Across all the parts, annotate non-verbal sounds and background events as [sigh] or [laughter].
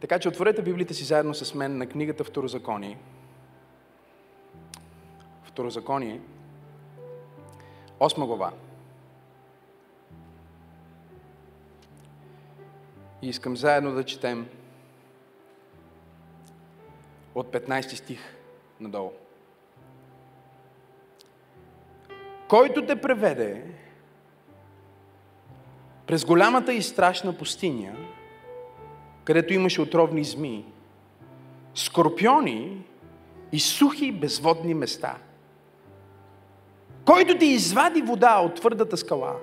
Така че отворете Библията си заедно с мен на книгата Второзаконие. Второзаконие, 8 глава. И искам заедно да четем от 15 стих надолу. Който те преведе през голямата и страшна пустиня, където имаше отровни змии, скорпиони и сухи безводни места. Който ти извади вода от твърдата скала,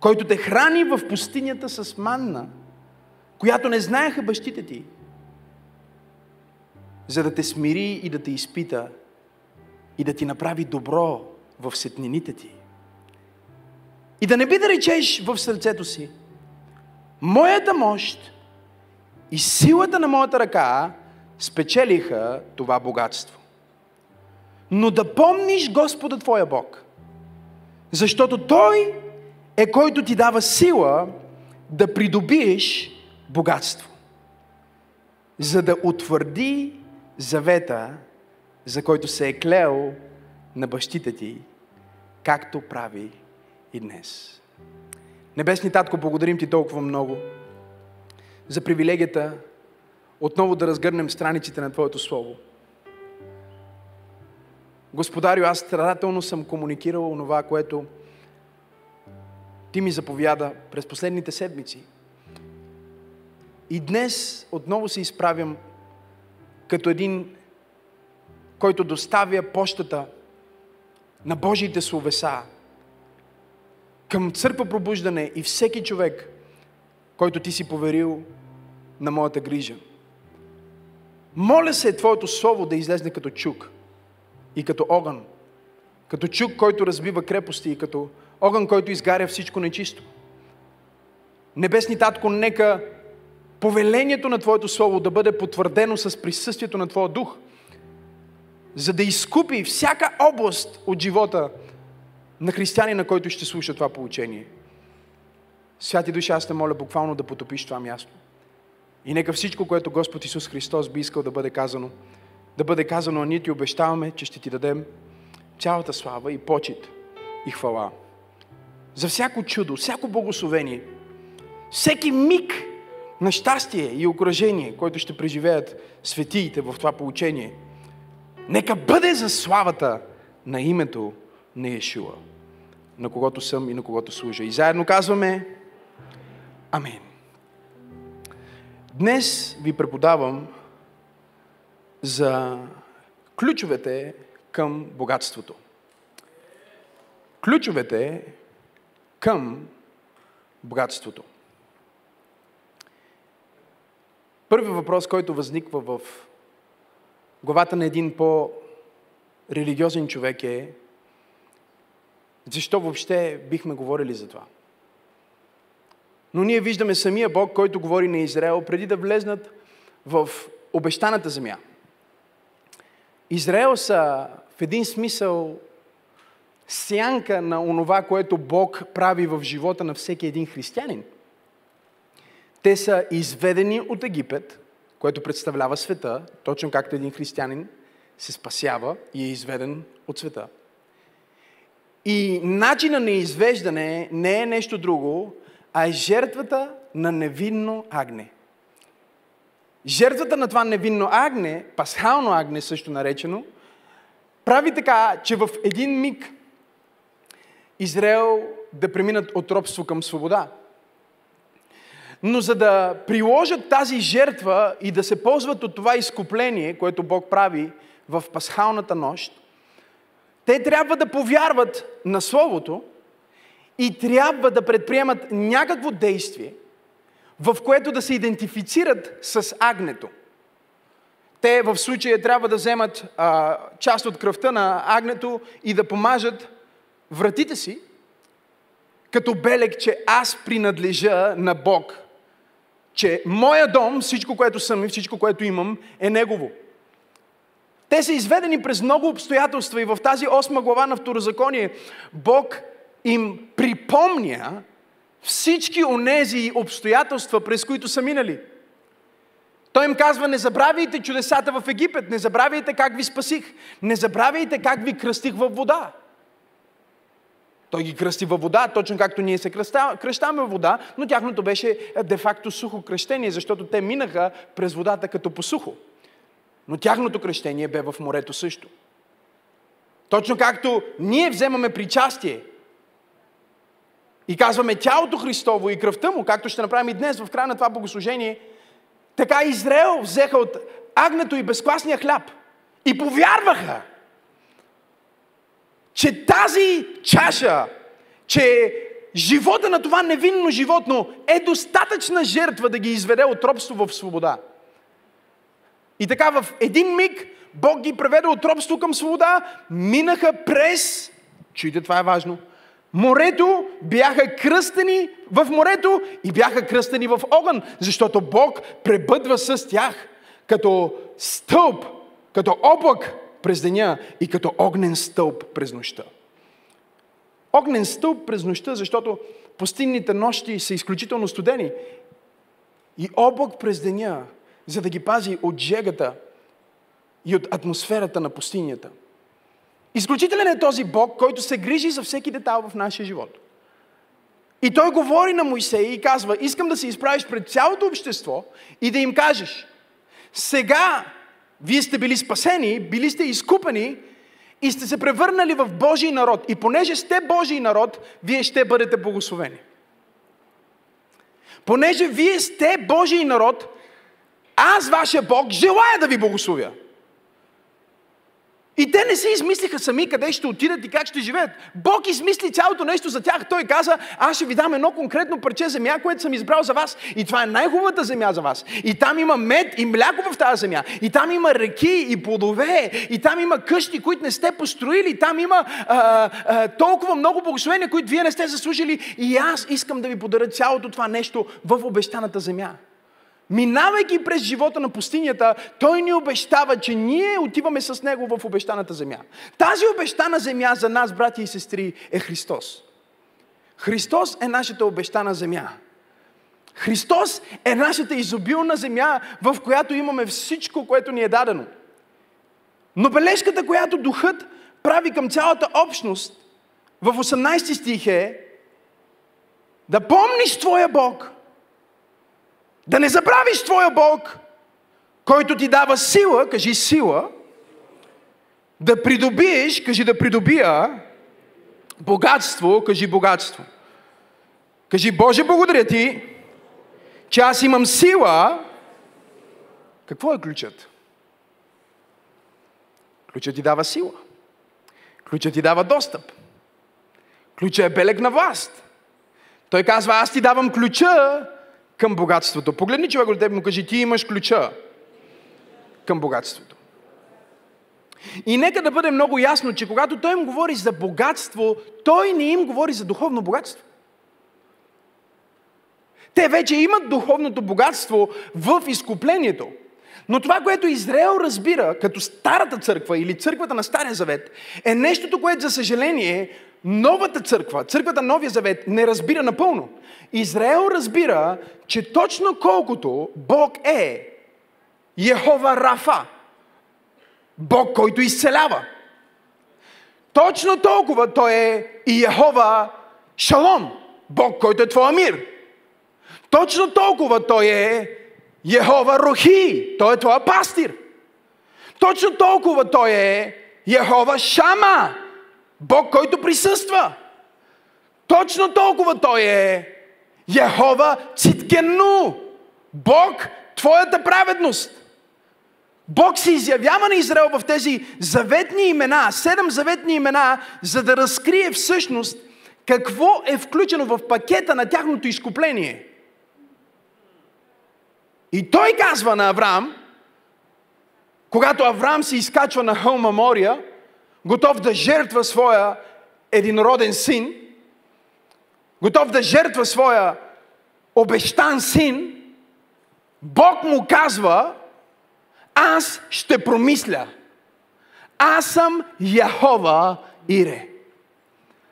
който те храни в пустинята с манна, която не знаеха бащите ти, за да те смири и да те изпита и да ти направи добро в сетнините ти. И да не би да речеш в сърцето си, моята мощ и силата на моята ръка спечелиха това богатство. Но да помниш Господа Твоя Бог, защото Той е който ти дава сила да придобиеш богатство, за да утвърди завета, за който се е клел на бащите ти, както прави и днес. Небесни Татко, благодарим Ти толкова много за привилегията отново да разгърнем страниците на Твоето Слово. Господарю, аз страдателно съм комуникирал онова, което Ти ми заповяда през последните седмици. И днес отново се изправям като един, който доставя почтата на Божиите словеса към църква пробуждане и всеки човек, който ти си поверил на моята грижа. Моля се Твоето Слово да излезне като чук и като огън. Като чук, който разбива крепости и като огън, който изгаря всичко нечисто. Небесни Татко, нека повелението на Твоето Слово да бъде потвърдено с присъствието на Твоя Дух, за да изкупи всяка област от живота на християнина, който ще слуша това получение. Святи душа, аз те моля буквално да потопиш това място. И нека всичко, което Господ Исус Христос би искал да бъде казано, да бъде казано, а ние ти обещаваме, че ще ти дадем цялата слава и почет и хвала. За всяко чудо, всяко благословение, всеки миг на щастие и окръжение, който ще преживеят светиите в това получение, нека бъде за славата на името на Иешуа, на когото съм и на когото служа. И заедно казваме Амин. Днес ви преподавам за ключовете към богатството. Ключовете към богатството. Първият въпрос, който възниква в главата на един по-религиозен човек е защо въобще бихме говорили за това? Но ние виждаме самия Бог, който говори на Израел, преди да влезнат в обещаната земя. Израел са в един смисъл сянка на онова, което Бог прави в живота на всеки един християнин. Те са изведени от Египет, което представлява света, точно както един християнин се спасява и е изведен от света. И начина на извеждане не е нещо друго, а е жертвата на невинно агне. Жертвата на това невинно агне, пасхално агне също наречено, прави така, че в един миг Израел да преминат от робство към свобода. Но за да приложат тази жертва и да се ползват от това изкупление, което Бог прави в пасхалната нощ, те трябва да повярват на Словото и трябва да предприемат някакво действие, в което да се идентифицират с агнето. Те в случая трябва да вземат а, част от кръвта на агнето и да помажат вратите си, като белег, че аз принадлежа на Бог. Че моя дом, всичко, което съм и всичко, което имам, е Негово. Те са изведени през много обстоятелства и в тази осма глава на Второзаконие Бог им припомня всички онези обстоятелства, през които са минали. Той им казва, не забравяйте чудесата в Египет, не забравяйте как ви спасих, не забравяйте как ви кръстих във вода. Той ги кръсти във вода, точно както ние се кръщаме във вода, но тяхното беше е, де-факто сухо кръщение, защото те минаха през водата като по сухо. Но тяхното кръщение бе в морето също. Точно както ние вземаме причастие и казваме тялото Христово и кръвта му, както ще направим и днес в края на това богослужение, така Израел взеха от агнето и безкласния хляб и повярваха, че тази чаша, че живота на това невинно животно е достатъчна жертва да ги изведе от робство в свобода. И така в един миг Бог ги преведе от робство към свобода, минаха през, чуйте това е важно, морето, бяха кръстени в морето и бяха кръстени в огън, защото Бог пребъдва с тях като стълб, като облак през деня и като огнен стълб през нощта. Огнен стълб през нощта, защото пустинните нощи са изключително студени. И облак през деня, за да ги пази от жегата и от атмосферата на пустинята. Изключителен е този Бог, който се грижи за всеки детал в нашия живот. И той говори на Моисей и казва, искам да се изправиш пред цялото общество и да им кажеш, сега вие сте били спасени, били сте изкупени и сте се превърнали в Божий народ. И понеже сте Божий народ, вие ще бъдете благословени. Понеже вие сте Божий народ, аз, вашия Бог, желая да ви благословя. И те не се измислиха сами къде ще отидат и как ще живеят. Бог измисли цялото нещо за тях. Той каза, аз ще ви дам едно конкретно парче земя, което съм избрал за вас. И това е най-хубавата земя за вас. И там има мед и мляко в тази земя. И там има реки и плодове. И там има къщи, които не сте построили. Там има а, а, толкова много благословения, които вие не сте заслужили. И аз искам да ви подаря цялото това нещо в обещаната земя. Минавайки през живота на пустинята, Той ни обещава, че ние отиваме с Него в обещаната земя. Тази обещана земя за нас, брати и сестри, е Христос. Христос е нашата обещана земя. Христос е нашата изобилна земя, в която имаме всичко, което ни е дадено. Но бележката, която Духът прави към цялата общност, в 18 стих е да помниш Твоя Бог – да не забравиш твоя Бог, който ти дава сила, кажи сила, да придобиеш, кажи да придобия, богатство, кажи богатство. Кажи, Боже, благодаря ти, че аз имам сила. Какво е ключът? Ключът ти дава сила. Ключът ти дава достъп. Ключът е белег на власт. Той казва, аз ти давам ключа към богатството. Погледни човек от теб му кажи, ти имаш ключа към богатството. И нека да бъде много ясно, че когато той им говори за богатство, той не им говори за духовно богатство. Те вече имат духовното богатство в изкуплението. Но това, което Израел разбира като Старата църква или църквата на Стария завет, е нещото, което, за съжаление, новата църква, църквата Новия завет, не разбира напълно. Израел разбира, че точно колкото Бог е Йехова Рафа, Бог, който изцелява, точно толкова Той е Йехова Шалом, Бог, който е твоя мир. Точно толкова Той е Йехова Рохи, Той е твоя пастир. Точно толкова Той е Йехова Шама, Бог, който присъства. Точно толкова Той е Яхова Циткену. Бог, Твоята праведност. Бог се изявява на Израел в тези заветни имена, седем заветни имена, за да разкрие всъщност какво е включено в пакета на тяхното изкупление. И той казва на Авраам, когато Авраам се изкачва на хълма Мория, готов да жертва своя единороден син, готов да жертва своя обещан син, Бог му казва, аз ще промисля. Аз съм Яхова Ире.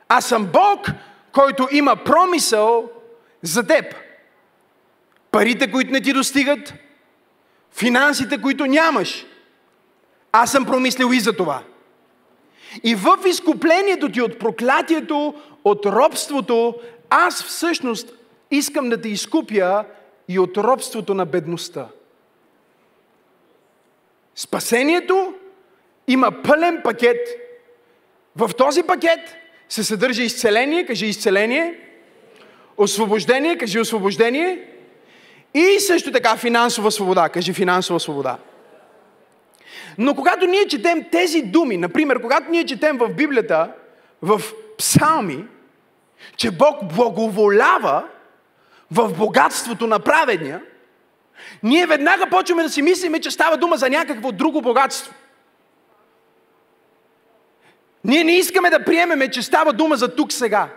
Аз съм Бог, който има промисъл за теб. Парите, които не ти достигат, финансите, които нямаш. Аз съм промислил и за това. И в изкуплението ти от проклятието, от робството, аз всъщност искам да те изкупя и от робството на бедността. Спасението има пълен пакет. В този пакет се съдържа изцеление, кажи изцеление, освобождение, кажи освобождение и също така финансова свобода, кажи финансова свобода. Но когато ние четем тези думи, например, когато ние четем в Библията, в псалми, че Бог благоволява в богатството на праведния, ние веднага почваме да си мислиме, че става дума за някакво друго богатство. Ние не искаме да приемеме, че става дума за тук сега.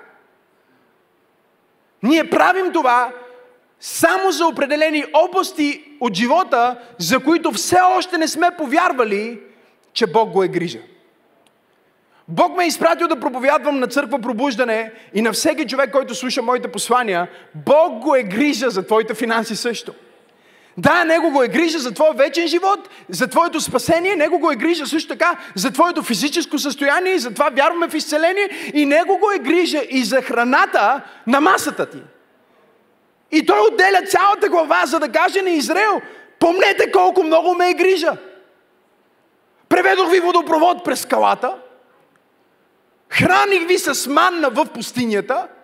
Ние правим това само за определени области от живота, за които все още не сме повярвали, че Бог го е грижа. Бог ме е изпратил да проповядвам на църква пробуждане и на всеки човек, който слуша моите послания. Бог го е грижа за твоите финанси също. Да, Него го е грижа за твоя вечен живот, за твоето спасение, Него го е грижа също така за твоето физическо състояние и за това вярваме в изцеление и Него го е грижа и за храната на масата ти. И Той отделя цялата глава, за да каже на Израел, помнете колко много ме е грижа. Преведох ви водопровод през скалата, храних ви с манна в пустинята –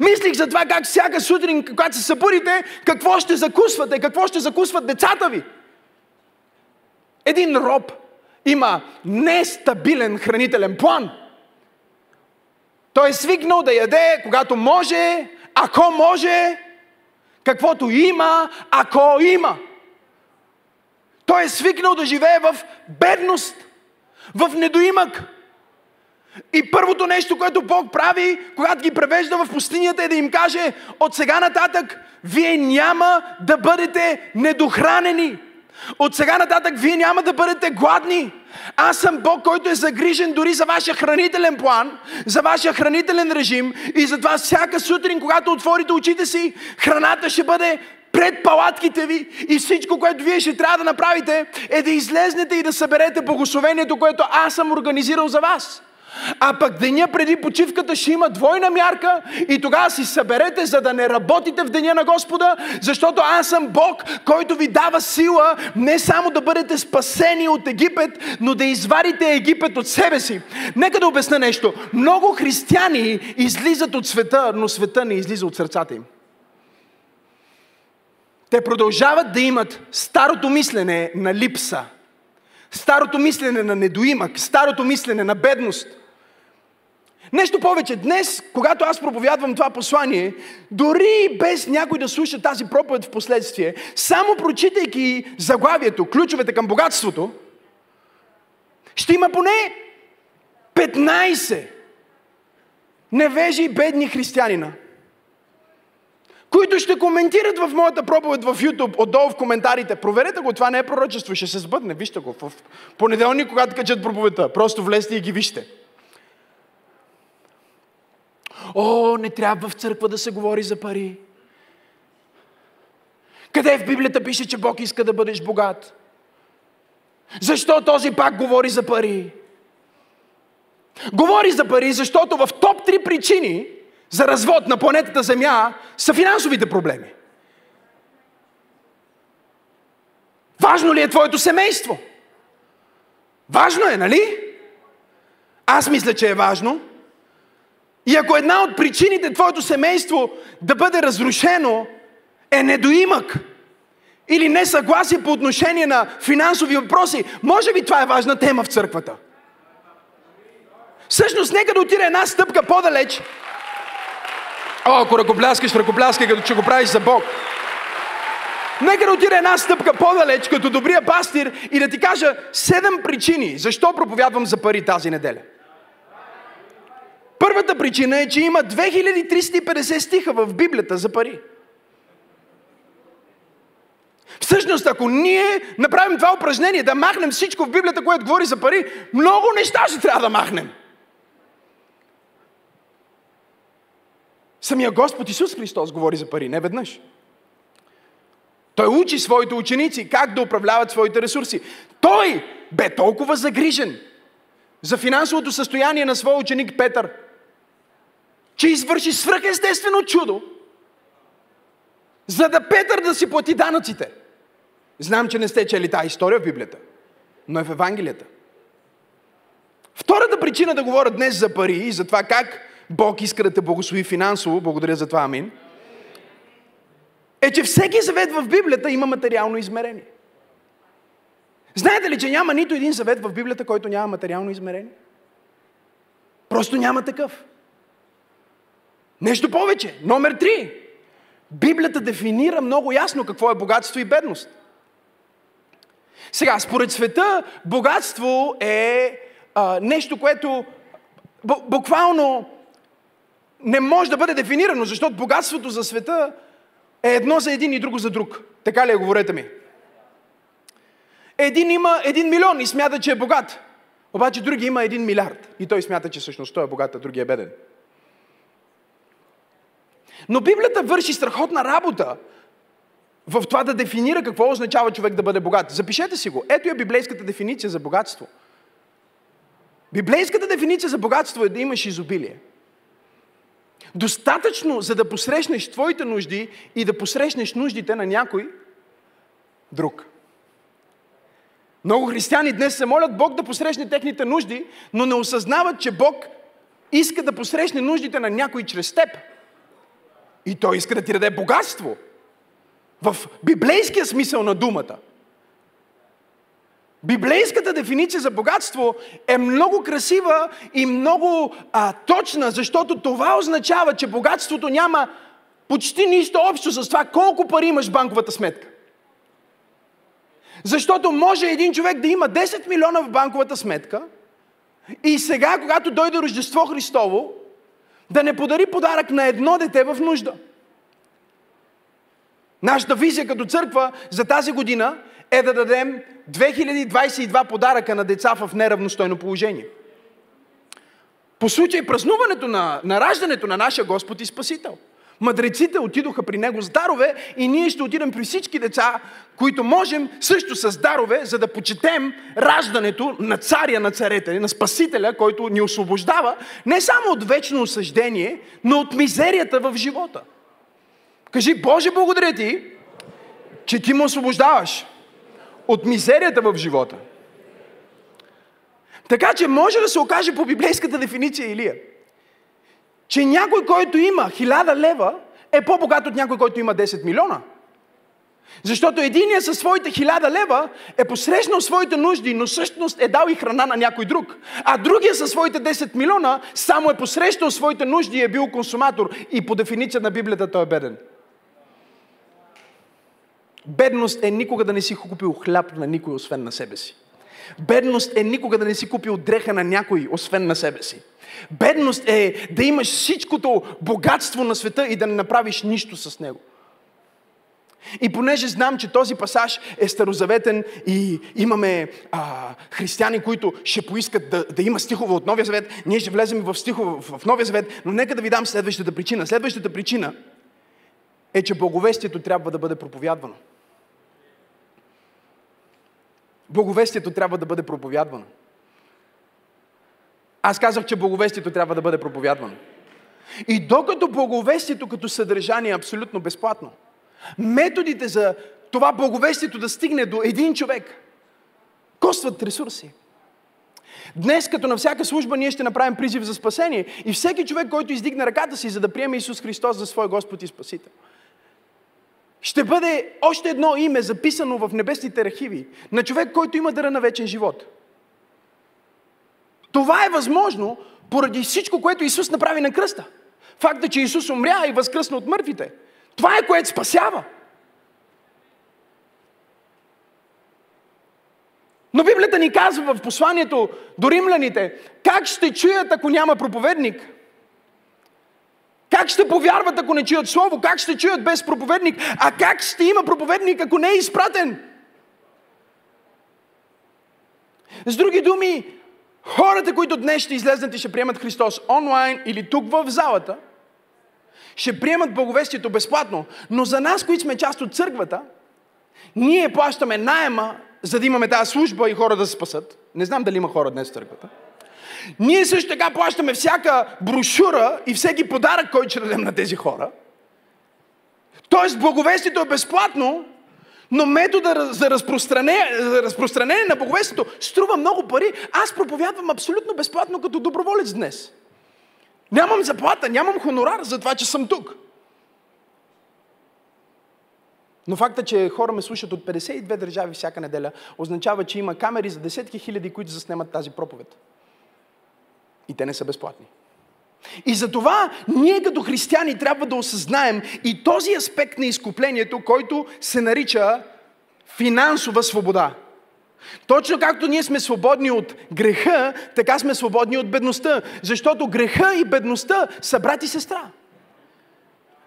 Мислих за това как всяка сутрин, когато се събудите, какво ще закусвате, какво ще закусват децата ви. Един роб има нестабилен хранителен план. Той е свикнал да яде, когато може, ако може, каквото има, ако има. Той е свикнал да живее в бедност, в недоимък. И първото нещо, което Бог прави, когато ги превежда в пустинята, е да им каже, от сега нататък, вие няма да бъдете недохранени. От сега нататък вие няма да бъдете гладни. Аз съм Бог, който е загрижен дори за вашия хранителен план, за вашия хранителен режим и затова всяка сутрин, когато отворите очите си, храната ще бъде пред палатките ви и всичко, което вие ще трябва да направите, е да излезнете и да съберете благословението, което аз съм организирал за вас. А пък деня преди почивката ще има двойна мярка и тогава си съберете, за да не работите в деня на Господа, защото аз съм Бог, който ви дава сила не само да бъдете спасени от Египет, но да извадите Египет от себе си. Нека да обясня нещо. Много християни излизат от света, но света не излиза от сърцата им. Те продължават да имат старото мислене на липса, старото мислене на недоимък, старото мислене на бедност – Нещо повече, днес, когато аз проповядвам това послание, дори без някой да слуша тази проповед в последствие, само прочитайки заглавието, ключовете към богатството, ще има поне 15 невежи и бедни християнина, които ще коментират в моята проповед в YouTube, отдолу в коментарите. Проверете го, това не е пророчество, ще се сбъдне. Вижте го в понеделник, когато качат проповедта. Просто влезте и ги вижте. О, не трябва в църква да се говори за пари. Къде в Библията пише, че Бог иска да бъдеш богат? Защо този пак говори за пари? Говори за пари, защото в топ три причини за развод на планетата Земя са финансовите проблеми. Важно ли е твоето семейство? Важно е, нали? Аз мисля, че е важно. И ако една от причините твоето семейство да бъде разрушено е недоимък или несъгласие по отношение на финансови въпроси, може би това е важна тема в църквата. Всъщност, нека да отиде една стъпка по-далеч. О, ако ръкопляскаш, ръкопляскай, като че го правиш за Бог. Нека да отиде една стъпка по-далеч, като добрия пастир и да ти кажа седем причини, защо проповядвам за пари тази неделя. Първата причина е, че има 2350 стиха в Библията за пари. Всъщност, ако ние направим това упражнение, да махнем всичко в Библията, което говори за пари, много неща ще трябва да махнем. Самия Господ Исус Христос говори за пари, не веднъж. Той учи своите ученици как да управляват своите ресурси. Той бе толкова загрижен за финансовото състояние на своя ученик Петър, че извърши свръхестествено чудо, за да Петър да си плати данъците. Знам, че не сте чели тази история в Библията, но е в Евангелията. Втората причина да говоря днес за пари и за това как Бог иска да те благослови финансово, благодаря за това, амин, е, че всеки завет в Библията има материално измерение. Знаете ли, че няма нито един завет в Библията, който няма материално измерение? Просто няма такъв. Нещо повече. Номер три. Библията дефинира много ясно какво е богатство и бедност. Сега, според света, богатство е а, нещо, което буквално не може да бъде дефинирано, защото богатството за света е едно за един и друго за друг. Така ли е, говорете ми? Един има един милион и смята, че е богат. Обаче други има един милиард. И той смята, че всъщност той е богат, а другия е беден. Но Библията върши страхотна работа в това да дефинира какво означава човек да бъде богат. Запишете си го. Ето е библейската дефиниция за богатство. Библейската дефиниция за богатство е да имаш изобилие. Достатъчно, за да посрещнеш твоите нужди и да посрещнеш нуждите на някой друг. Много християни днес се молят Бог да посрещне техните нужди, но не осъзнават, че Бог иска да посрещне нуждите на някой чрез теб. И Той иска да ти даде богатство. В библейския смисъл на думата. Библейската дефиниция за богатство е много красива и много а, точна, защото това означава, че богатството няма почти нищо общо с това колко пари имаш в банковата сметка. Защото може един човек да има 10 милиона в банковата сметка и сега, когато дойде Рождество Христово, да не подари подарък на едно дете в нужда. Нашата визия като църква за тази година е да дадем 2022 подаръка на деца в неравностойно положение. По случай празнуването на, на раждането на нашия Господ и Спасител. Мъдреците отидоха при него с дарове и ние ще отидем при всички деца, които можем също с дарове, за да почетем раждането на царя на царете, на Спасителя, който ни освобождава не само от вечно осъждение, но от мизерията в живота. Кажи, Боже, благодаря ти, че ти ме освобождаваш от мизерията в живота. Така че може да се окаже по библейската дефиниция Илия, че някой, който има хиляда лева, е по-богат от някой, който има 10 милиона. Защото единия със своите хиляда лева е посрещнал своите нужди, но всъщност е дал и храна на някой друг. А другия със своите 10 милиона само е посрещал своите нужди и е бил консуматор. И по дефиниция на Библията той е беден. Бедност е никога да не си купил хляб на никой, освен на себе си. Бедност е никога да не си купил дреха на някой, освен на себе си. Бедност е да имаш всичкото богатство на света и да не направиш нищо с него. И понеже знам, че този пасаж е старозаветен и имаме а, християни, които ще поискат да, да има стихове от Новия завет, ние ще влезем в стихове в, в Новия завет, но нека да ви дам следващата причина. Следващата причина е, че благовестието трябва да бъде проповядвано. Благовестието трябва да бъде проповядвано. Аз казах, че благовестието трябва да бъде проповядвано. И докато благовестието като съдържание е абсолютно безплатно, методите за това благовестието да стигне до един човек костват ресурси. Днес, като на всяка служба, ние ще направим призив за спасение и всеки човек, който издигне ръката си, за да приеме Исус Христос за свой Господ и Спасител, ще бъде още едно име записано в небесните архиви на човек, който има дъра на вечен живот. Това е възможно поради всичко, което Исус направи на кръста. Факта, че Исус умря и възкръсна от мъртвите. Това е което спасява. Но Библията ни казва в посланието до римляните, как ще чуят, ако няма проповедник? Как ще повярват, ако не чуят Слово? Как ще чуят без проповедник? А как ще има проповедник, ако не е изпратен? С други думи, хората, които днес ще излезнат и ще приемат Христос онлайн или тук в залата, ще приемат благовестието безплатно. Но за нас, които сме част от църквата, Ние плащаме найема, за да имаме тази служба и хора да се спасат. Не знам дали има хора днес в църквата. Ние също така плащаме всяка брошура и всеки подарък, който ще дадем на тези хора. Тоест, благовестието е безплатно, но метода за разпространение, за разпространение на благовестието струва много пари. Аз проповядвам абсолютно безплатно като доброволец днес. Нямам заплата, нямам хонорар за това, че съм тук. Но факта, че хора ме слушат от 52 държави всяка неделя, означава, че има камери за десетки хиляди, които заснемат тази проповед. И те не са безплатни. И за това ние като християни трябва да осъзнаем и този аспект на изкуплението, който се нарича финансова свобода. Точно както ние сме свободни от греха, така сме свободни от бедността. Защото греха и бедността са брат и сестра.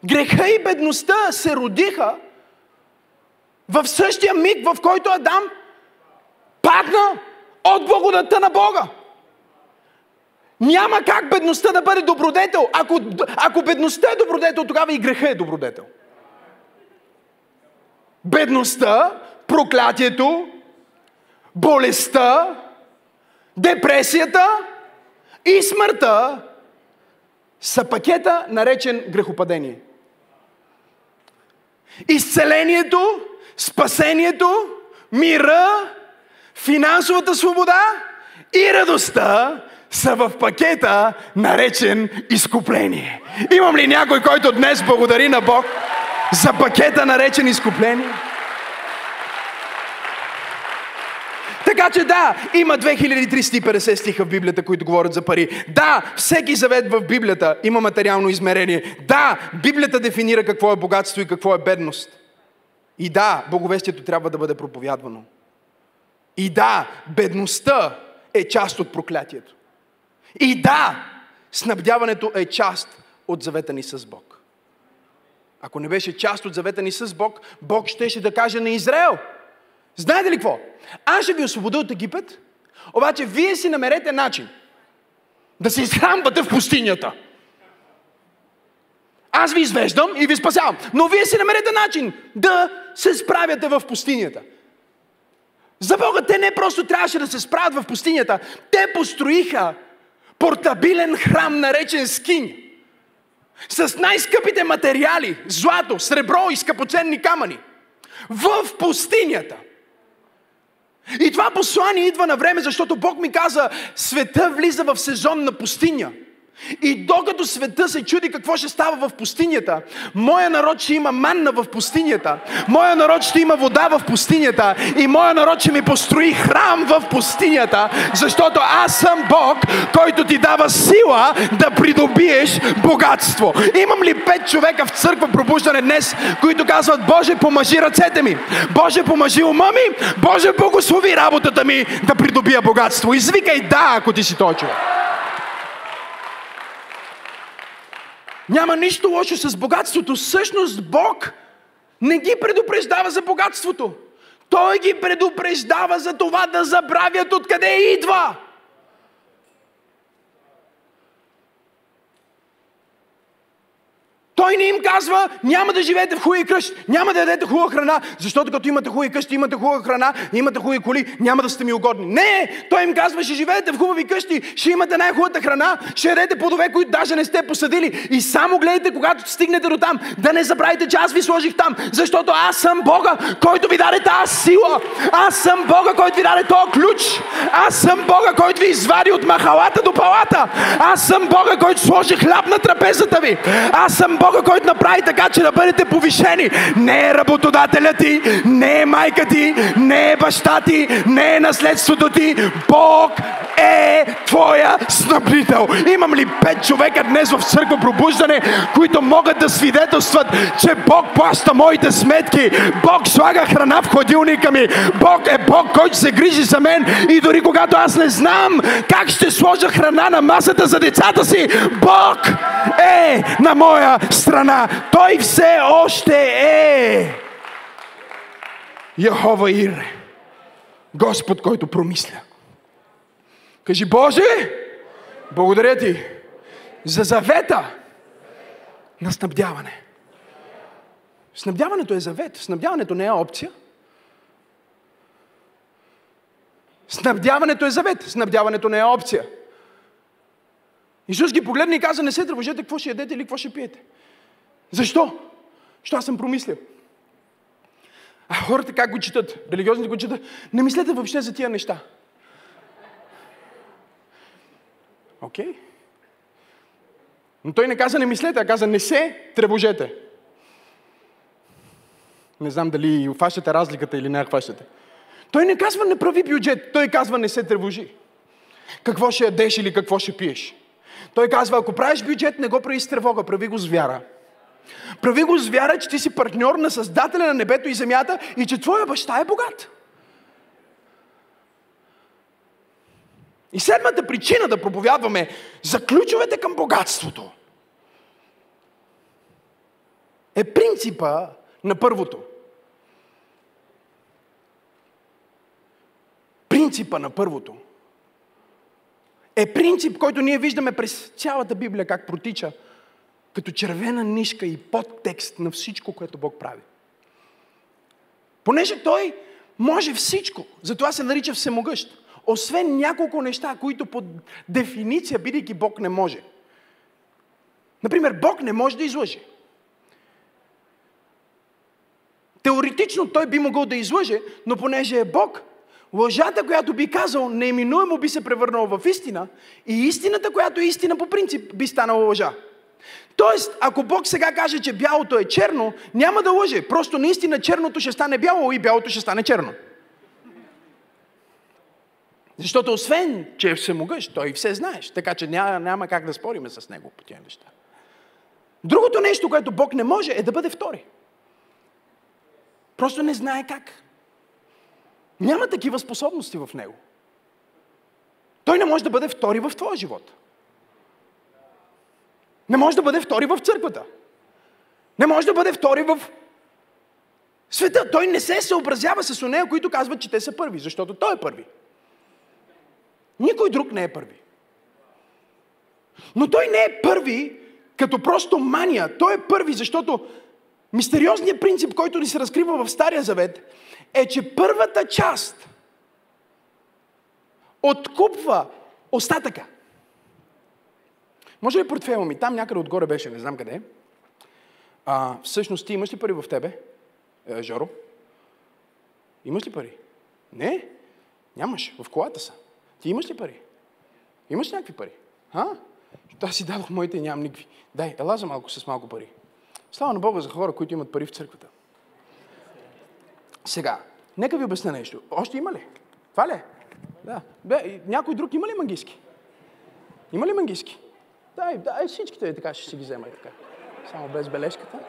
Греха и бедността се родиха в същия миг, в който Адам падна от благодата на Бога. Няма как бедността да бъде добродетел. Ако, ако бедността е добродетел, тогава и греха е добродетел. Бедността, проклятието, болестта, депресията и смъртта са пакета наречен грехопадение. Изцелението, спасението, мира, финансовата свобода и радостта са в пакета, наречен изкупление. Имам ли някой, който днес благодари на Бог за пакета, наречен изкупление? Така че да, има 2350 стиха в Библията, които говорят за пари. Да, всеки завет в Библията има материално измерение. Да, Библията дефинира какво е богатство и какво е бедност. И да, боговестието трябва да бъде проповядвано. И да, бедността е част от проклятието. И да, снабдяването е част от завета ни с Бог. Ако не беше част от завета ни с Бог, Бог щеше да каже на Израел. Знаете ли какво? Аз ще ви освободя от Египет, обаче вие си намерете начин да се изхранвате в пустинята. Аз ви извеждам и ви спасявам. Но вие си намерете начин да се справяте в пустинята. За Бога те не просто трябваше да се справят в пустинята. Те построиха портабилен храм, наречен скинь. С най-скъпите материали, злато, сребро и скъпоценни камъни. В пустинята. И това послание идва на време, защото Бог ми каза, света влиза в сезон на пустиня – и докато света се чуди какво ще става в пустинята, моя народ ще има манна в пустинята, моя народ ще има вода в пустинята и моя народ ще ми построи храм в пустинята, защото аз съм Бог, който ти дава сила да придобиеш богатство. Имам ли пет човека в църква пробуждане днес, които казват, Боже, помажи ръцете ми, Боже, помажи ума ми, Боже, благослови работата ми да придобия богатство. Извикай да, ако ти си той човек. Няма нищо лошо с богатството. Всъщност Бог не ги предупреждава за богатството. Той ги предупреждава за това да забравят откъде идва. Той не им казва, няма да живеете в хубави къщи, няма да ядете хубава храна, защото като имате хубави къщи, имате хубава храна, имате хубави коли, няма да сте ми угодни. Не! Той им казва, ще живеете в хубави къщи, ще имате най-хубавата храна, ще ядете плодове, които даже не сте посадили. И само гледайте, когато стигнете до там, да не забравяйте, че аз ви сложих там, защото аз съм Бога, който ви даде тази сила. Аз съм Бога, който ви даде този ключ. Аз съм Бога, който ви извади от махалата до палата. Аз съм Бога, който сложи хляб на трапезата ви. Аз съм Бога, който направи така, че да бъдете повишени. Не е работодателя ти, не е майка ти, не е баща ти, не е наследството ти. Бог е твоя снабдител. Имам ли пет човека днес в църква пробуждане, които могат да свидетелстват, че Бог плаща моите сметки. Бог слага храна в хладилника ми. Бог е Бог, който се грижи за мен. И дори когато аз не знам как ще сложа храна на масата за децата си, Бог е на моя страна. Той все още е Яхова Ире. Господ, който промисля. Кажи, Боже, благодаря ти за завета на снабдяване. Снабдяването е завет. Снабдяването не е опция. Снабдяването е завет. Снабдяването не е опция. Исус ги погледна и каза, не се тревожете, какво ще ядете или какво ще пиете. Защо? Що аз съм промислил. А хората как го четат? Религиозните го четат. Не мислете въобще за тия неща. Окей. Okay. Но той не каза не мислете, а каза не се тревожете. Не знам дали хващате разликата или не хващате. Той не казва не прави бюджет, той казва не се тревожи. Какво ще ядеш или какво ще пиеш. Той казва, ако правиш бюджет, не го прави с тревога, прави го с вяра. Прави го с вяра, че ти си партньор на Създателя на небето и земята и че твоя баща е богат. И седмата причина да проповядваме за ключовете към богатството е принципа на първото. Принципа на първото е принцип, който ние виждаме през цялата Библия как протича като червена нишка и подтекст на всичко, което Бог прави. Понеже Той може всичко, затова се нарича всемогъщ. Освен няколко неща, които по дефиниция, бидейки Бог, не може. Например, Бог не може да излъже. Теоретично той би могъл да излъже, но понеже е Бог, лъжата, която би казал, неименуемо би се превърнала в истина и истината, която е истина по принцип, би станала лъжа. Тоест, ако Бог сега каже, че бялото е черно, няма да лъже. Просто наистина черното ще стане бяло и бялото ще стане черно. Защото освен, че е всемогъщ, той все знаеш. Така че няма, няма как да спориме с него по тези неща. Другото нещо, което Бог не може, е да бъде втори. Просто не знае как. Няма такива способности в него. Той не може да бъде втори в твоя живот. Не може да бъде втори в църквата. Не може да бъде втори в света. Той не се съобразява с онея, които казват, че те са първи, защото той е първи. Никой друг не е първи. Но той не е първи като просто мания. Той е първи, защото мистериозният принцип, който ни се разкрива в Стария Завет, е, че първата част откупва остатъка. Може ли портфела ми? Там някъде отгоре беше, не знам къде. А, всъщност ти имаш ли пари в тебе, е, Жоро? Имаш ли пари? Не? Нямаш. В колата са. Ти имаш ли пари? Имаш ли някакви пари? А? Аз си дадох моите и нямам никакви. Дай, ела за малко с малко пари. Слава на Бога за хора, които имат пари в църквата. Сега, нека ви обясня нещо. Още има ли? Това ли е? Да. Бе, някой друг има ли мангиски? Има ли мангиски? Дай, дай всичките така ще си ги взема и така. Само без бележката.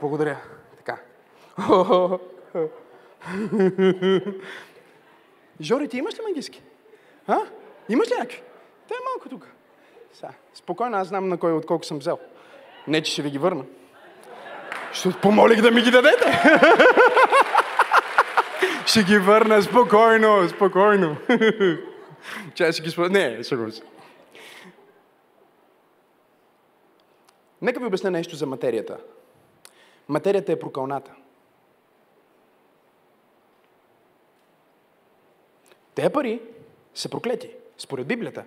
Благодаря. Така. [laughs] Жори, ти имаш ли мангиски? А? Имаш ли някакви? Те е малко тук. Са, спокойно, аз знам на кой от колко съм взел. Не, че ще ви ги върна. Ще помолих да ми ги дадете. [laughs] ще ги върна спокойно, спокойно. [laughs] Чай ще ги спомня. Не, шегувам се. Нека ви обясня нещо за материята. Материята е прокълната. Те пари са проклети, според Библията.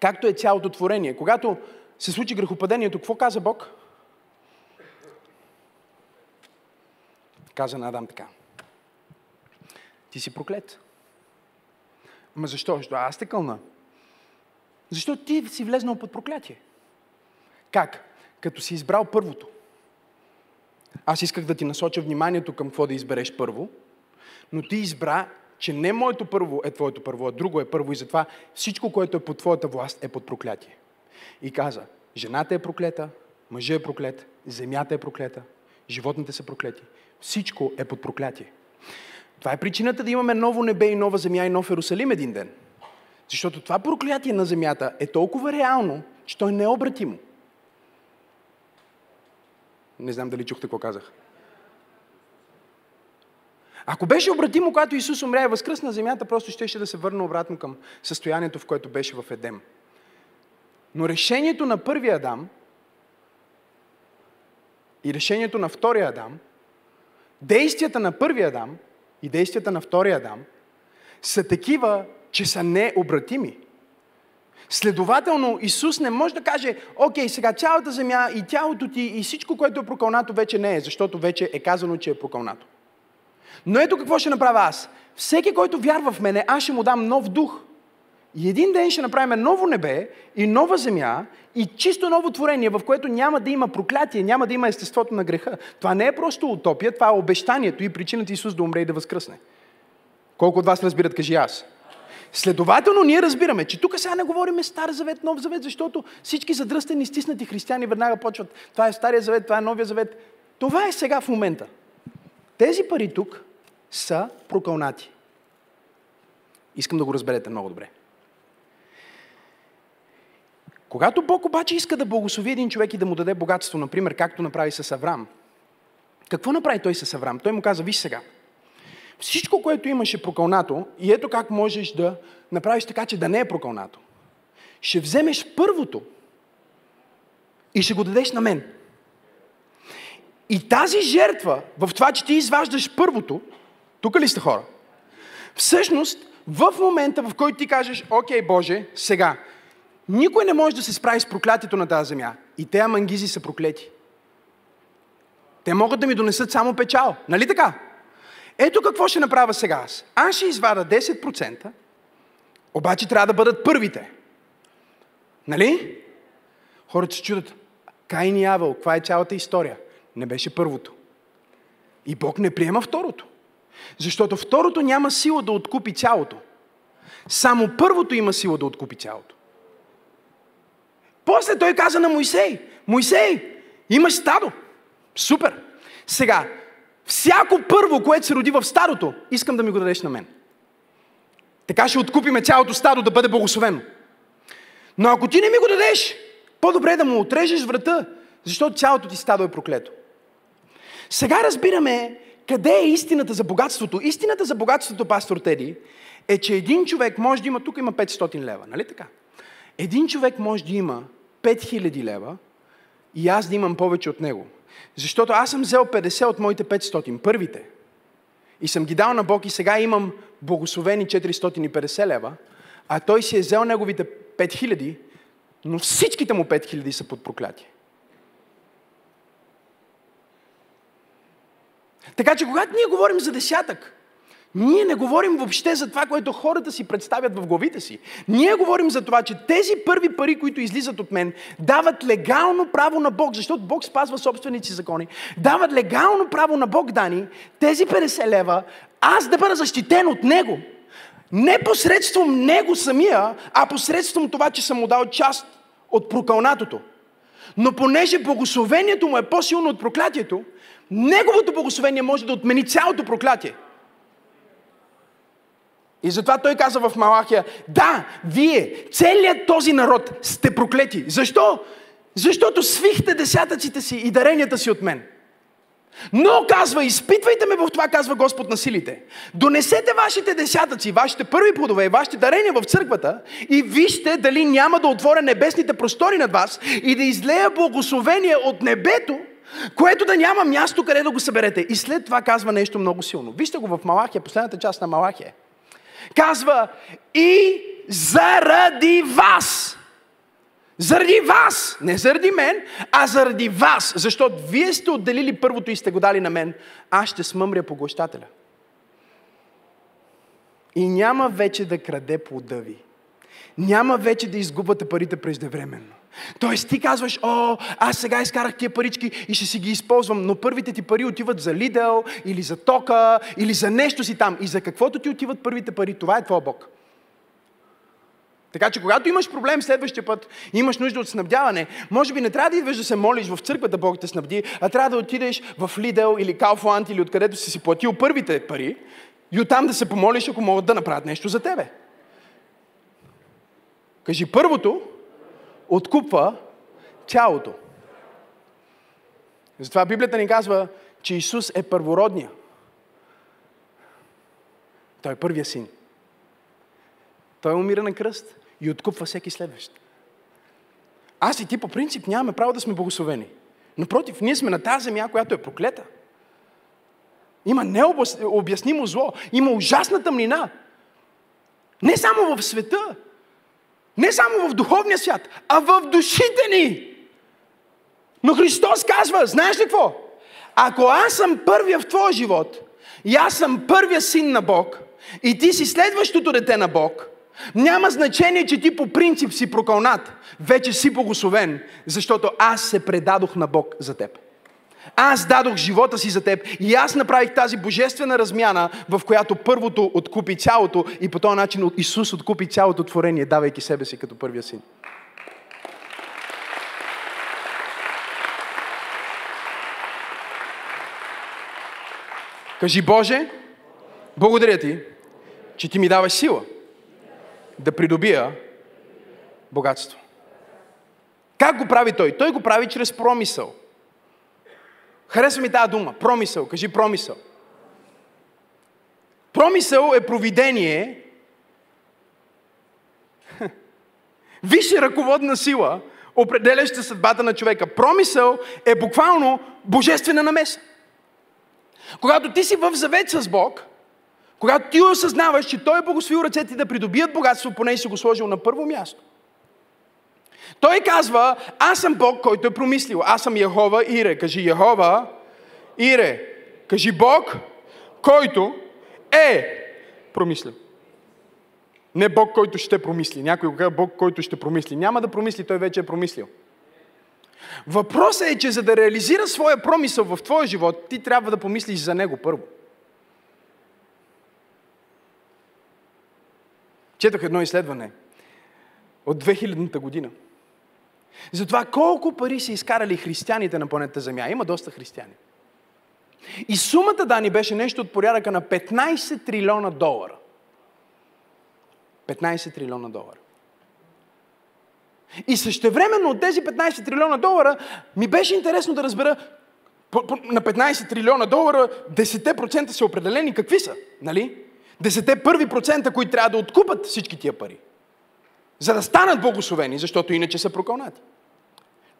Както е цялото творение. Когато се случи грехопадението, какво каза Бог? Каза на Адам така. Ти си проклет. Ма защо? Защо аз те кълна? Защо ти си влезнал под проклятие? Как? Като си избрал първото. Аз исках да ти насоча вниманието към какво да избереш първо, но ти избра, че не моето първо е твоето първо, а друго е първо и затова всичко, което е под твоята власт е под проклятие. И каза, жената е проклета, мъжът е проклет, земята е проклета, животните са проклети. Всичко е под проклятие. Това е причината да имаме ново небе и нова земя и нов Ерусалим един ден. Защото това проклятие на земята е толкова реално, че то е необратимо. Не знам дали чухте какво казах. Ако беше обратимо, когато Исус умря и възкръсна земята, просто щеше да се върне обратно към състоянието, в което беше в Едем. Но решението на първия Адам и решението на втория Адам, действията на първия Адам и действията на втория Адам са такива, че са необратими. Следователно, Исус не може да каже, окей, сега цялата земя и тялото ти и всичко, което е прокълнато, вече не е, защото вече е казано, че е прокълнато. Но ето какво ще направя аз. Всеки, който вярва в мене, аз ще му дам нов дух. И един ден ще направим ново небе и нова земя и чисто ново творение, в което няма да има проклятие, няма да има естеството на греха. Това не е просто утопия, това е обещанието и причината Исус да умре и да възкръсне. Колко от вас разбират, кажи аз. Следователно, ние разбираме, че тук сега не говорим Стар завет, Нов завет, защото всички задръстени, стиснати християни веднага почват. Това е Стария завет, това е Новия завет. Това е сега в момента. Тези пари тук са прокълнати. Искам да го разберете много добре. Когато Бог обаче иска да благослови един човек и да му даде богатство, например, както направи с Авраам, какво направи той с Авраам? Той му каза, виж сега, всичко, което имаше прокълнато, и ето как можеш да направиш така, че да не е прокълнато. Ще вземеш първото и ще го дадеш на мен. И тази жертва, в това, че ти изваждаш първото, тук ли сте хора? Всъщност, в момента, в който ти кажеш, окей, Боже, сега, никой не може да се справи с проклятието на тази земя. И те амангизи са проклети. Те могат да ми донесат само печал. Нали така? Ето какво ще направя сега аз. Аз ще извада 10%, обаче трябва да бъдат първите. Нали? Хората се чудят, Каин и Авел, каква е цялата история? Не беше първото. И Бог не приема второто. Защото второто няма сила да откупи цялото. Само първото има сила да откупи цялото. После той каза на Моисей, Моисей, имаш стадо. Супер. Сега, всяко първо, което се роди в старото, искам да ми го дадеш на мен. Така ще откупиме цялото стадо да бъде благословено. Но ако ти не ми го дадеш, по-добре е да му отрежеш врата, защото цялото ти стадо е проклето. Сега разбираме къде е истината за богатството. Истината за богатството, пастор Теди, е, че един човек може да има, тук има 500 лева, нали така? Един човек може да има 5000 лева и аз да имам повече от него. Защото аз съм взел 50 от моите 500, първите. И съм ги дал на Бог и сега имам благословени 450 лева, а той си е взел неговите 5000, но всичките му 5000 са под проклятие. Така че когато ние говорим за десятък, ние не говорим въобще за това, което хората си представят в главите си. Ние говорим за това, че тези първи пари, които излизат от мен, дават легално право на Бог, защото Бог спазва собствените си закони, дават легално право на Бог, Дани, тези 50 лева, аз да бъда защитен от Него. Не посредством Него самия, а посредством това, че съм му дал част от прокълнатото. Но понеже благословението му е по-силно от проклятието, Неговото благословение може да отмени цялото проклятие. И затова той каза в Малахия, да, вие, целият този народ сте проклети. Защо? Защото свихте десятъците си и даренията си от мен. Но казва, изпитвайте ме в това, казва Господ на силите. Донесете вашите десятъци, вашите първи плодове, вашите дарения в църквата и вижте дали няма да отворя небесните простори над вас и да излея благословение от небето, което да няма място къде да го съберете. И след това казва нещо много силно. Вижте го в Малахия, последната част на Малахия. Казва и заради вас. Заради вас, не заради мен, а заради вас, защото вие сте отделили първото и сте го дали на мен, аз ще смъмря поглощателя. И няма вече да краде плода ви. Няма вече да изгубвате парите преждевременно. Тоест ти казваш, о, аз сега изкарах тия парички и ще си ги използвам, но първите ти пари отиват за Лидел или за тока или за нещо си там. И за каквото ти отиват първите пари, това е твоя Бог. Така че когато имаш проблем следващия път, имаш нужда от снабдяване, може би не трябва да идваш да се молиш в църквата Бог те снабди, а трябва да отидеш в Лидел или Кауфланд или откъдето си си платил първите пари и оттам да се помолиш, ако могат да направят нещо за тебе. Кажи първото, откупва цялото. Затова Библията ни казва, че Исус е първородния. Той е първия син. Той умира на кръст и откупва всеки следващ. Аз и ти по принцип нямаме право да сме благословени. Напротив, ние сме на тази земя, която е проклета. Има необяснимо зло. Има ужасна тъмнина. Не само в света, не само в духовния свят, а в душите ни. Но Христос казва, знаеш ли какво? Ако аз съм първия в твоя живот, и аз съм първия син на Бог, и ти си следващото дете на Бог, няма значение, че ти по принцип си прокълнат. Вече си благословен, защото аз се предадох на Бог за теб. Аз дадох живота си за теб и аз направих тази божествена размяна, в която първото откупи цялото и по този начин Исус откупи цялото творение, давайки себе си като първия син. Кажи, Боже, благодаря ти, че ти ми даваш сила да придобия богатство. Как го прави той? Той го прави чрез промисъл. Харесва ми тази дума. Промисъл. Кажи промисъл. Промисъл е провидение. [laughs] Висша ръководна сила, определяща съдбата на човека. Промисъл е буквално божествена намеса. Когато ти си в завет с Бог, когато ти осъзнаваш, че Той е благословил ръцете да придобият богатство, поне си го сложил на първо място. Той казва, аз съм Бог, който е промислил. Аз съм Яхова Ире. Кажи Яхова Ире. Кажи Бог, който е промислил. Не Бог, който ще промисли. Някой го казва Бог, който ще промисли. Няма да промисли, той вече е промислил. Въпросът е, че за да реализира своя промисъл в твоя живот, ти трябва да помислиш за него първо. Четох едно изследване от 2000-та година. За това колко пари са изкарали християните на планета Земя. Има доста християни. И сумата, Дани, беше нещо от порядъка на 15 трилиона долара. 15 трилиона долара. И същевременно от тези 15 трилиона долара ми беше интересно да разбера на 15 трилиона долара 10% са определени какви са, нали? 10 първи процента, които трябва да откупат всички тия пари. За да станат благословени, защото иначе са прокълнати.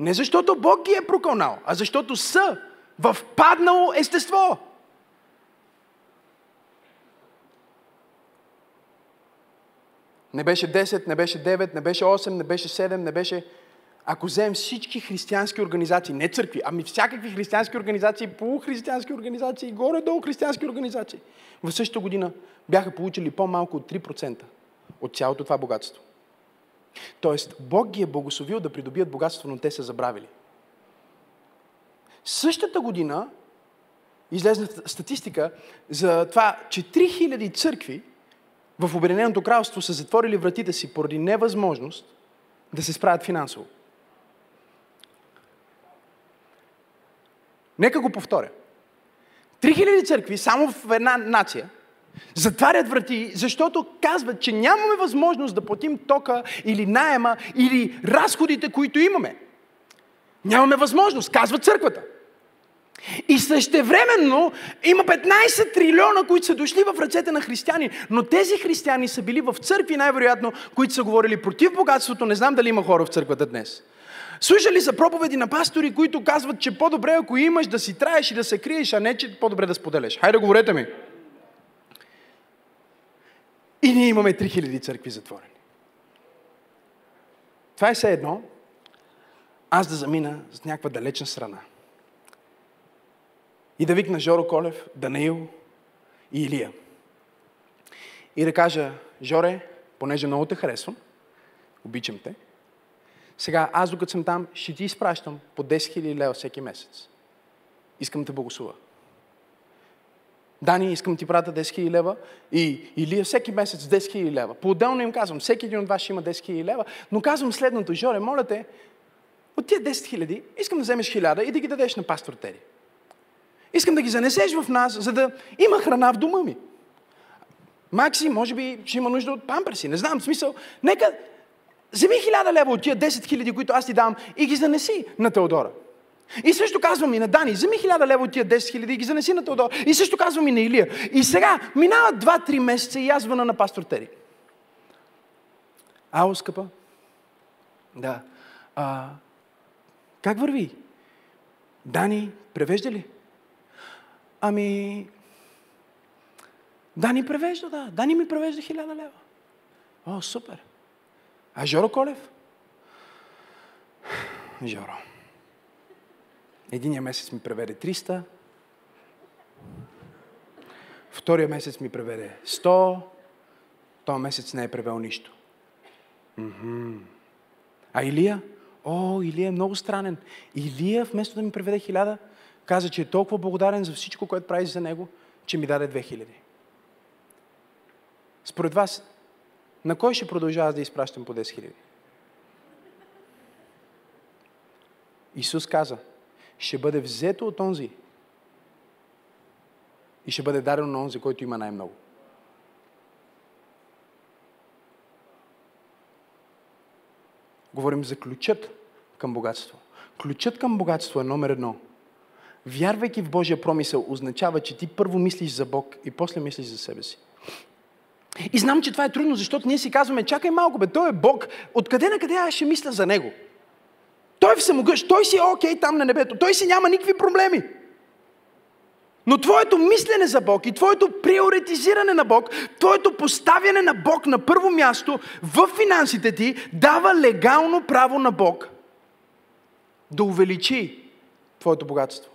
Не защото Бог ги е прокълнал, а защото са в паднало естество. Не беше 10, не беше 9, не беше 8, не беше 7, не беше... Ако вземем всички християнски организации, не църкви, ами всякакви християнски организации, полухристиянски организации, горе-долу християнски организации, в същата година бяха получили по-малко от 3% от цялото това богатство. Тоест, Бог ги е благословил да придобият богатство, но те са забравили. Същата година излезна статистика за това, че 3000 църкви в Обединеното кралство са затворили вратите си поради невъзможност да се справят финансово. Нека го повторя. 3000 църкви само в една нация затварят врати, защото казват, че нямаме възможност да платим тока или найема или разходите, които имаме. Нямаме възможност, казва църквата. И същевременно има 15 трилиона, които са дошли в ръцете на християни. Но тези християни са били в църкви, най-вероятно, които са говорили против богатството. Не знам дали има хора в църквата днес. Слушали са проповеди на пастори, които казват, че по-добре ако имаш да си траеш и да се криеш, а не че по-добре да споделяш. Хайде, говорете ми. И ние имаме 3000 църкви затворени. Това е все едно аз да замина с някаква далечна страна. И да викна Жоро Колев, Данаил и Илия. И да кажа, Жоре, понеже много те харесвам, обичам те, сега аз докато съм там, ще ти изпращам по 10 000 лева всеки месец. Искам да те благослова. Дани, искам ти пратя 10 000 лева и Илия всеки месец 10 000 лева. По-отделно им казвам, всеки един от вас ще има 10 000 лева, но казвам следното, Жоре, моля те, от тия 10 000 искам да вземеш 1000 и да ги дадеш на пастор Тери. Искам да ги занесеш в нас, за да има храна в дома ми. Макси, може би ще има нужда от памперси. Не знам, в смисъл. Нека вземи хиляда лева от тия 10 хиляди, които аз ти дам и ги занеси на Теодора. И също казвам и на Дани, вземи хиляда лева от тия 10 хиляди и ги занеси на Теодора. И също казвам и на Илия. И сега минават 2-3 месеца и аз звъна на пастор Тери. Ало, скъпа? Да. А, как върви? Дани, превежда ли? Ами, Дани превежда, да. Дани ми превежда хиляда лева. О, супер. А Жоро Колев? Жоро. Единия месец ми преведе 300, втория месец ми преведе 100, този месец не е превел нищо. Мгм. А Илия? О, Илия е много странен. Илия, вместо да ми преведе хиляда, каза, че е толкова благодарен за всичко, което прави за него, че ми даде 2000. Според вас, на кой ще продължава да изпращам по 10 000? Исус каза, ще бъде взето от онзи и ще бъде дадено на онзи, който има най-много. Говорим за ключът към богатство. Ключът към богатство е номер едно. Вярвайки в Божия промисъл, означава, че ти първо мислиш за Бог и после мислиш за себе си. И знам, че това е трудно, защото ние си казваме, чакай малко, бе, той е Бог, откъде на къде аз ще мисля за Него? Той е всемогъщ, той си е окей там на небето, той си няма никакви проблеми. Но твоето мислене за Бог и твоето приоритизиране на Бог, твоето поставяне на Бог на първо място в финансите ти дава легално право на Бог да увеличи твоето богатство.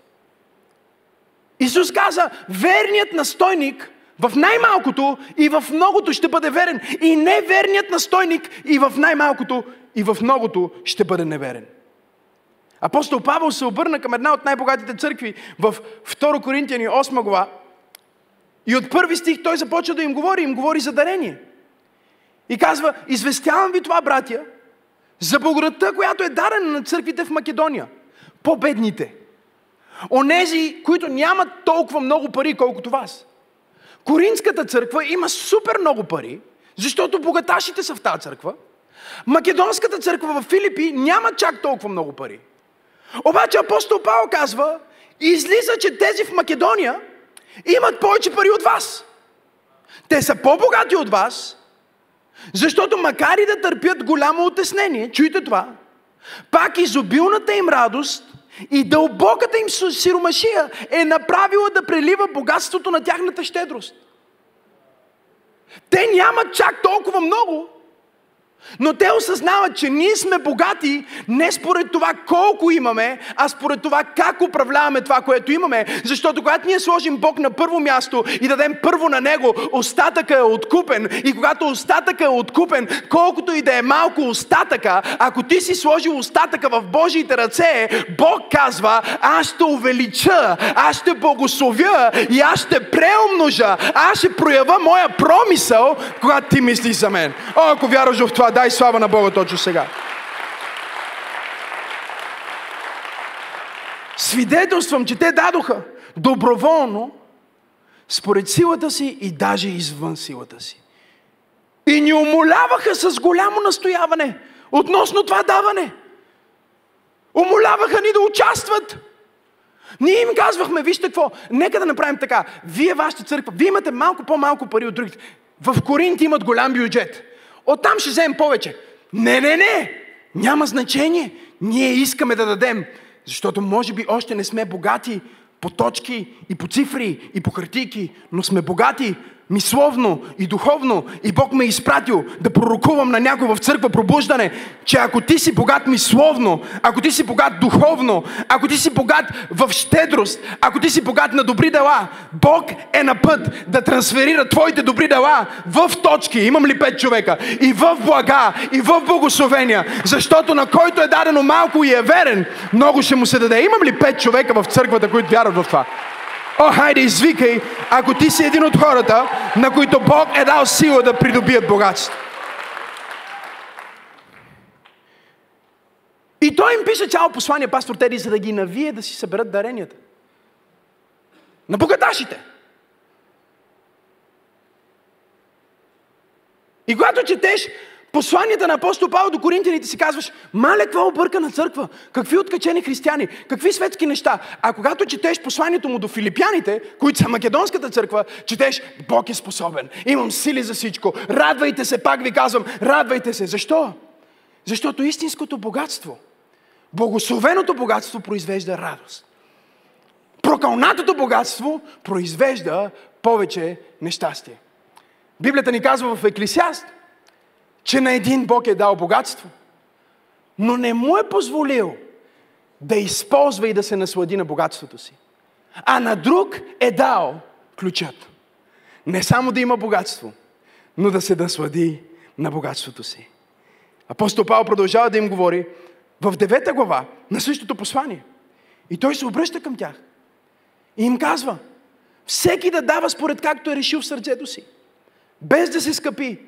Исус каза, верният настойник в най-малкото и в многото ще бъде верен. И неверният настойник и в най-малкото и в многото ще бъде неверен. Апостол Павел се обърна към една от най-богатите църкви в 2 Коринтияни 8 глава и от първи стих той започва да им говори, им говори за дарение. И казва, известявам ви това, братя, за благодатта, която е дадена на църквите в Македония. По-бедните. Онези, които нямат толкова много пари, колкото вас. Коринската църква има супер много пари, защото богаташите са в тази църква. Македонската църква в Филипи няма чак толкова много пари. Обаче апостол Павел казва, излиза, че тези в Македония имат повече пари от вас. Те са по-богати от вас, защото макар и да търпят голямо отеснение, чуйте това, пак изобилната им радост и дълбоката им сиромашия е направила да прелива богатството на тяхната щедрост. Те нямат чак толкова много, но те осъзнават, че ние сме богати не според това колко имаме, а според това как управляваме това, което имаме. Защото когато ние сложим Бог на първо място и дадем първо на Него, остатъка е откупен. И когато остатъка е откупен, колкото и да е малко остатъка, ако ти си сложил остатъка в Божиите ръце, Бог казва, аз ще увелича, аз ще благословя и аз ще преумножа, аз ще проява моя промисъл, когато ти мислиш за мен. О, ако вярваш в това, дай слава на Бога точно сега. Свидетелствам, че те дадоха доброволно, според силата си и даже извън силата си. И ни умоляваха с голямо настояване относно това даване. Умоляваха ни да участват. Ние им казвахме, вижте какво, нека да направим така. Вие, вашата църква, вие имате малко по-малко пари от другите. В Коринт имат голям бюджет. Оттам ще вземем повече. Не, не, не! Няма значение. Ние искаме да дадем, защото може би още не сме богати по точки и по цифри и по хартийки, но сме богати мисловно и духовно и Бог ме е изпратил да пророкувам на някой в църква пробуждане, че ако ти си богат мисловно, ако ти си богат духовно, ако ти си богат в щедрост, ако ти си богат на добри дела, Бог е на път да трансферира твоите добри дела в точки, имам ли пет човека, и в блага, и в благословения, защото на който е дадено малко и е верен, много ще му се даде. Имам ли пет човека в църквата, които вярват в това? О, хайде, извикай, ако ти си един от хората, на които Бог е дал сила да придобият богатство. И той им пише цяло послание, пастор Теди, за да ги навие да си съберат даренията. На богаташите. И когато четеш посланията на апостол Павел до коринтияните си казваш, мале, каква объркана църква, какви откачени християни, какви светски неща. А когато четеш посланието му до филипяните, които са македонската църква, четеш, Бог е способен, имам сили за всичко, радвайте се, пак ви казвам, радвайте се. Защо? Защото истинското богатство, благословеното богатство произвежда радост. Прокълнатото богатство произвежда повече нещастие. Библията ни казва в Еклисиаст, че на един Бог е дал богатство, но не му е позволил да използва и да се наслади на богатството си. А на друг е дал ключът. Не само да има богатство, но да се наслади на богатството си. Апостол Павел продължава да им говори в девета глава на същото послание. И той се обръща към тях. И им казва, всеки да дава според както е решил в сърцето си. Без да се скъпи.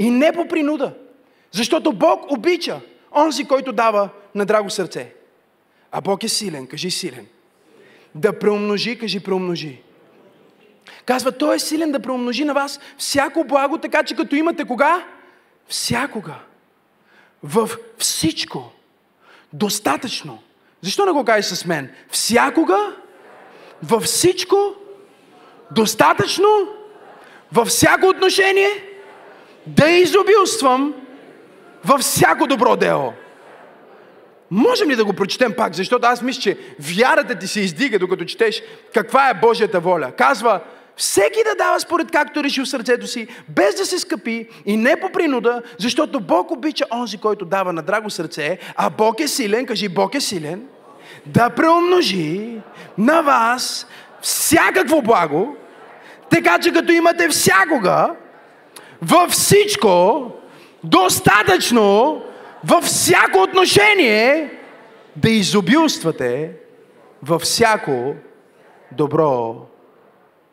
И не по принуда. Защото Бог обича онзи, който дава на драго сърце. А Бог е силен, кажи силен. Да преумножи, кажи преумножи. Казва, Той е силен да преумножи на вас всяко благо, така че като имате кога? Всякога. В всичко. Достатъчно. Защо не го кажеш с мен? Всякога, във всичко, достатъчно, във всяко отношение, да изобилствам във всяко добро дело. Можем ли да го прочетем пак? Защото аз мисля, че вярата ти се издига, докато четеш каква е Божията воля. Казва, всеки да дава според както реши в сърцето си, без да се скъпи и не по принуда, защото Бог обича онзи, който дава на драго сърце, а Бог е силен, кажи Бог е силен, да преумножи на вас всякакво благо, така че като имате всякога, във всичко, достатъчно, във всяко отношение, да изобилствате във всяко добро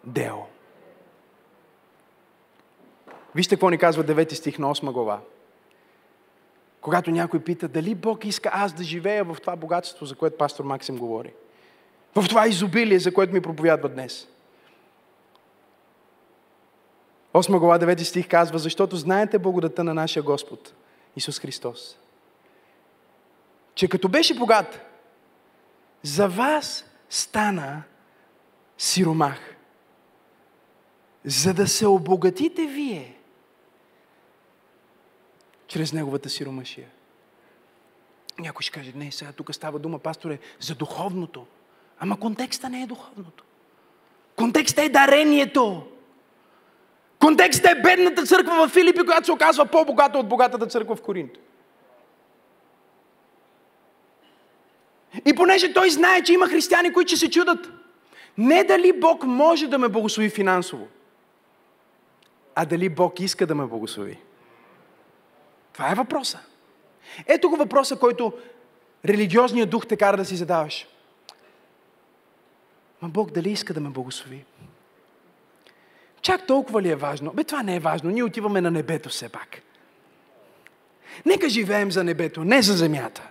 дело. Вижте какво ни казва 9 стих на 8 глава. Когато някой пита дали Бог иска аз да живея в това богатство, за което пастор Максим говори. В това изобилие, за което ми проповядва днес. 8 глава 9 стих казва, защото знаете благодата на нашия Господ, Исус Христос. Че като беше богат, за вас стана сиромах. За да се обогатите вие чрез неговата сиромашия. Някой ще каже, не, сега тук става дума, пасторе, за духовното. Ама контекста не е духовното. Контекста е дарението. Контекстът е бедната църква в Филипи, която се оказва по-богата от богатата църква в Коринт. И понеже той знае, че има християни, които ще се чудат, не дали Бог може да ме благослови финансово, а дали Бог иска да ме благослови. Това е въпроса. Ето го въпроса, който религиозният дух те кара да си задаваш. Ма Бог дали иска да ме благослови? Чак толкова ли е важно? Бе, това не е важно. Ние отиваме на небето все пак. Нека живеем за небето, не за земята.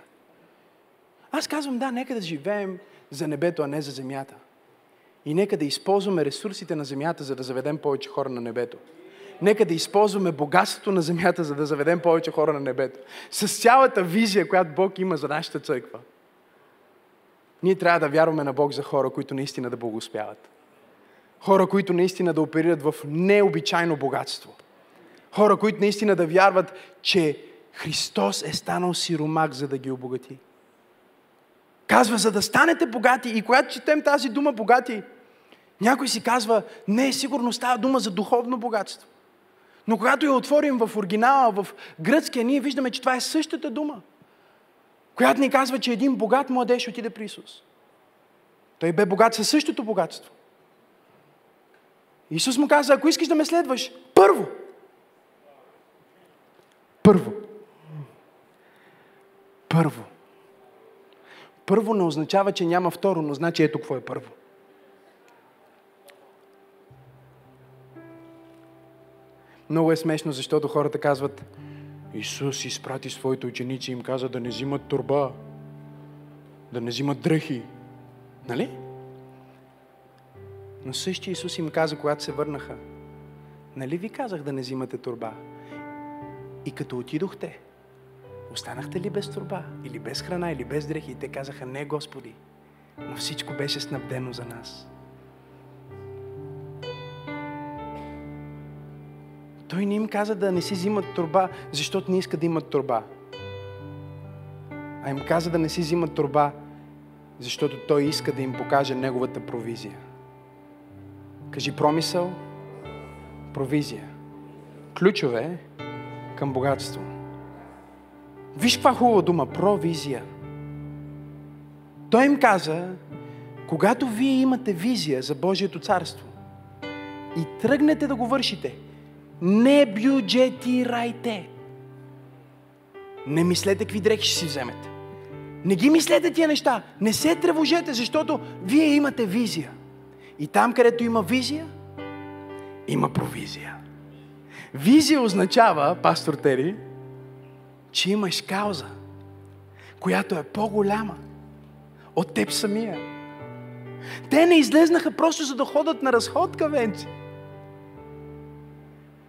Аз казвам, да, нека да живеем за небето, а не за земята. И нека да използваме ресурсите на земята, за да заведем повече хора на небето. Нека да използваме богатството на земята, за да заведем повече хора на небето. С цялата визия, която Бог има за нашата църква. Ние трябва да вярваме на Бог за хора, които наистина да благоуспяват. Хора, които наистина да оперират в необичайно богатство. Хора, които наистина да вярват, че Христос е станал сиромак, за да ги обогати. Казва, за да станете богати. И когато четем тази дума богати, някой си казва, не, сигурно става дума за духовно богатство. Но когато я отворим в оригинала, в гръцкия, ние виждаме, че това е същата дума, която ни казва, че един богат младеж отиде при Исус. Той бе богат със същото богатство. Исус му каза, ако искаш да ме следваш, първо. Първо. Първо. Първо не означава, че няма второ, но значи ето какво е първо. Много е смешно, защото хората казват, Исус изпрати своите ученици и им каза да не взимат турба, да не взимат дръхи. Нали? Но същия Исус им каза, когато се върнаха, нали ви казах да не взимате турба? И като отидохте, останахте ли без турба? Или без храна, или без дрехи? И те казаха, не, Господи, но всичко беше снабдено за нас. Той не им каза да не си взимат турба, защото не иска да имат турба. А им каза да не си взимат турба, защото той иска да им покаже неговата провизия. Кажи промисъл, провизия. Ключове към богатство. Виж каква хубава дума, провизия. Той им каза, когато вие имате визия за Божието царство и тръгнете да го вършите, не бюджетирайте. Не мислете какви дрехи ще си вземете. Не ги мислете тия неща. Не се тревожете, защото вие имате визия. И там, където има визия, има провизия. Визия означава, пастор Тери, че имаш кауза, която е по-голяма от теб самия. Те не излезнаха просто за да ходят на разходка, венци.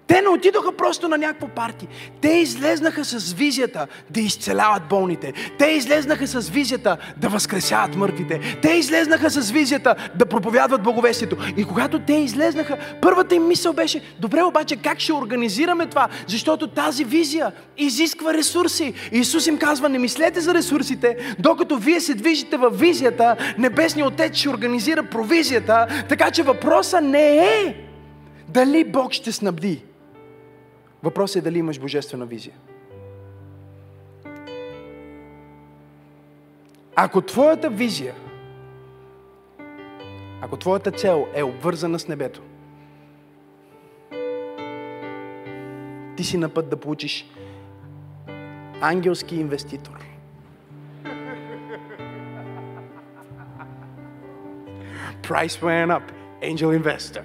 Те не отидоха просто на някакво парти. Те излезнаха с визията да изцеляват болните. Те излезнаха с визията да възкресяват мъртвите. Те излезнаха с визията да проповядват благовестието. И когато те излезнаха, първата им мисъл беше, добре обаче как ще организираме това? Защото тази визия изисква ресурси. Исус им казва, не мислете за ресурсите, докато вие се движите в визията, Небесният Отец ще организира провизията, така че въпроса не е дали Бог ще снабди, Въпросът е дали имаш божествена визия. Ако твоята визия, ако твоята цел е обвързана с небето, ти си на път да получиш ангелски инвеститор. Price went up, angel investor.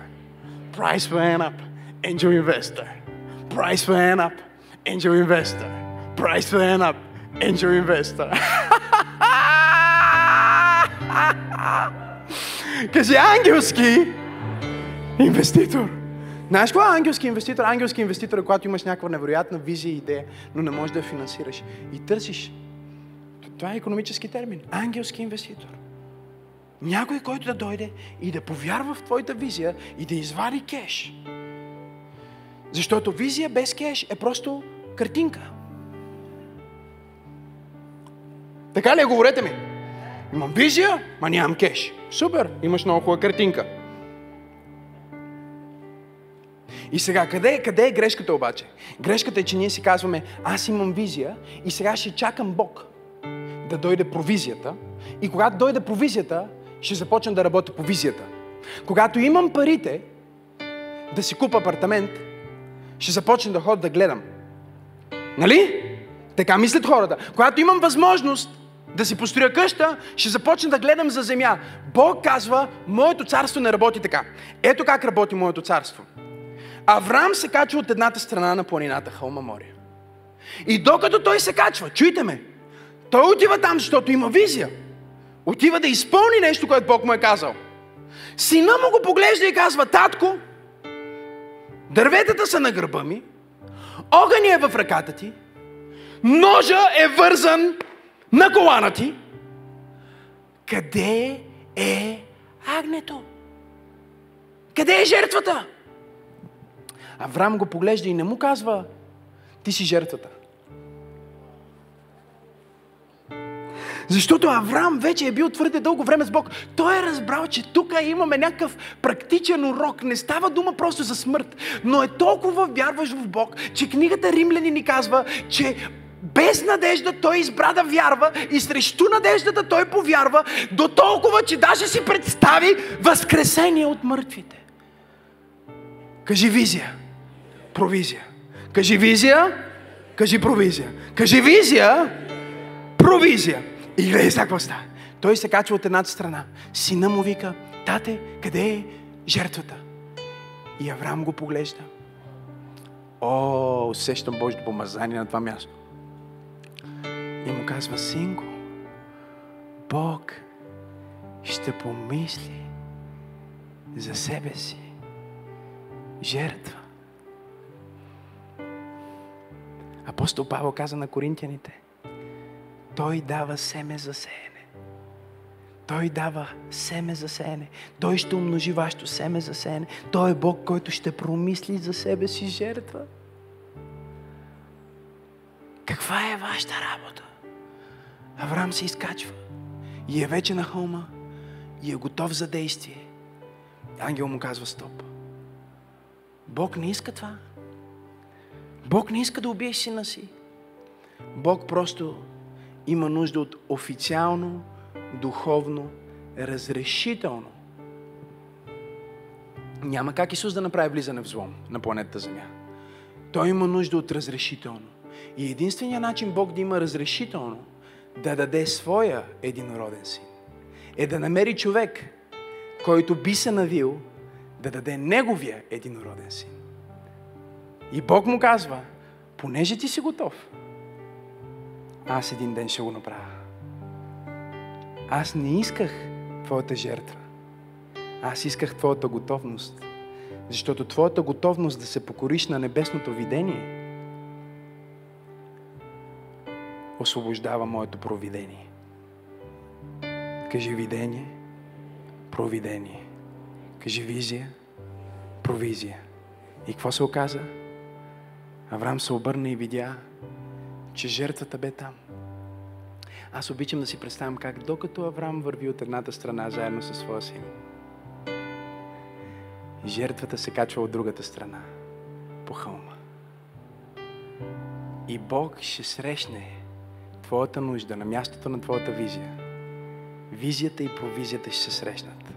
Price went up, angel investor. Price went up, angel investor. Price went up, angel investor. [laughs] Кажи ангелски инвеститор. Знаеш кога е ангелски инвеститор? Ангелски инвеститор е когато имаш някаква невероятна визия и идея, но не можеш да я финансираш. И търсиш. Това е економически термин. Ангелски инвеститор. Някой, който да дойде и да повярва в твоята визия и да извади кеш. Защото визия без кеш е просто картинка. Така ли е? Говорете ми. Имам визия, ма нямам кеш. Супер, имаш много хубава картинка. И сега, къде, къде е грешката обаче? Грешката е, че ние си казваме, аз имам визия и сега ще чакам Бог да дойде провизията. И когато дойде провизията, ще започна да работя по визията. Когато имам парите да си купа апартамент, ще започна да ходя да гледам. Нали? Така мислят хората. Когато имам възможност да си построя къща, ще започна да гледам за земя. Бог казва, моето царство не работи така. Ето как работи моето царство. Авраам се качва от едната страна на планината Хълма Мория. И докато той се качва, чуйте ме, той отива там, защото има визия. Отива да изпълни нещо, което Бог му е казал. Сина му го поглежда и казва, татко, Дърветата са на гърба ми, огъня е в ръката ти, ножа е вързан на колана ти. Къде е агнето? Къде е жертвата? Авраам го поглежда и не му казва, ти си жертвата. Защото Авраам вече е бил твърде дълго време с Бог. Той е разбрал, че тук имаме някакъв практичен урок. Не става дума просто за смърт, но е толкова вярваш в Бог, че книгата Римляни ни казва, че без надежда той избра да вярва и срещу надеждата той повярва до толкова, че даже си представи възкресение от мъртвите. Кажи визия. Провизия. Кажи визия. Кажи провизия. Кажи визия. Провизия. И гледай сега какво става. Той се качва от едната страна. Сина му вика, тате, къде е жертвата? И Авраам го поглежда. О, усещам Божието помазание на това място. И му казва, синко, Бог ще помисли за себе си жертва. Апостол Павел каза на коринтияните, той дава семе за сеене. Той дава семе за сеене. Той ще умножи вашето семе за сеене. Той е Бог, който ще промисли за себе си жертва. Каква е вашата работа? Авраам се изкачва и е вече на холма и е готов за действие. Ангел му казва стоп. Бог не иска това. Бог не иска да убиеш сина си. Бог просто има нужда от официално, духовно, разрешително. Няма как Исус да направи влизане в злом на планетата Земя. Той има нужда от разрешително. И единственият начин Бог да има разрешително да даде своя единороден син е да намери човек, който би се навил да даде неговия единороден син. И Бог му казва, понеже ти си готов, аз един ден ще го направя. Аз не исках твоята жертва. Аз исках твоята готовност. Защото твоята готовност да се покориш на небесното видение освобождава моето провидение. Кажи видение, провидение. Кажи визия, провизия. И какво се оказа? Авраам се обърна и видя, че жертвата бе там. Аз обичам да си представям как докато Авраам върви от едната страна заедно със своя син, жертвата се качва от другата страна, по хълма. И Бог ще срещне твоята нужда на мястото на твоята визия. Визията и провизията ще се срещнат.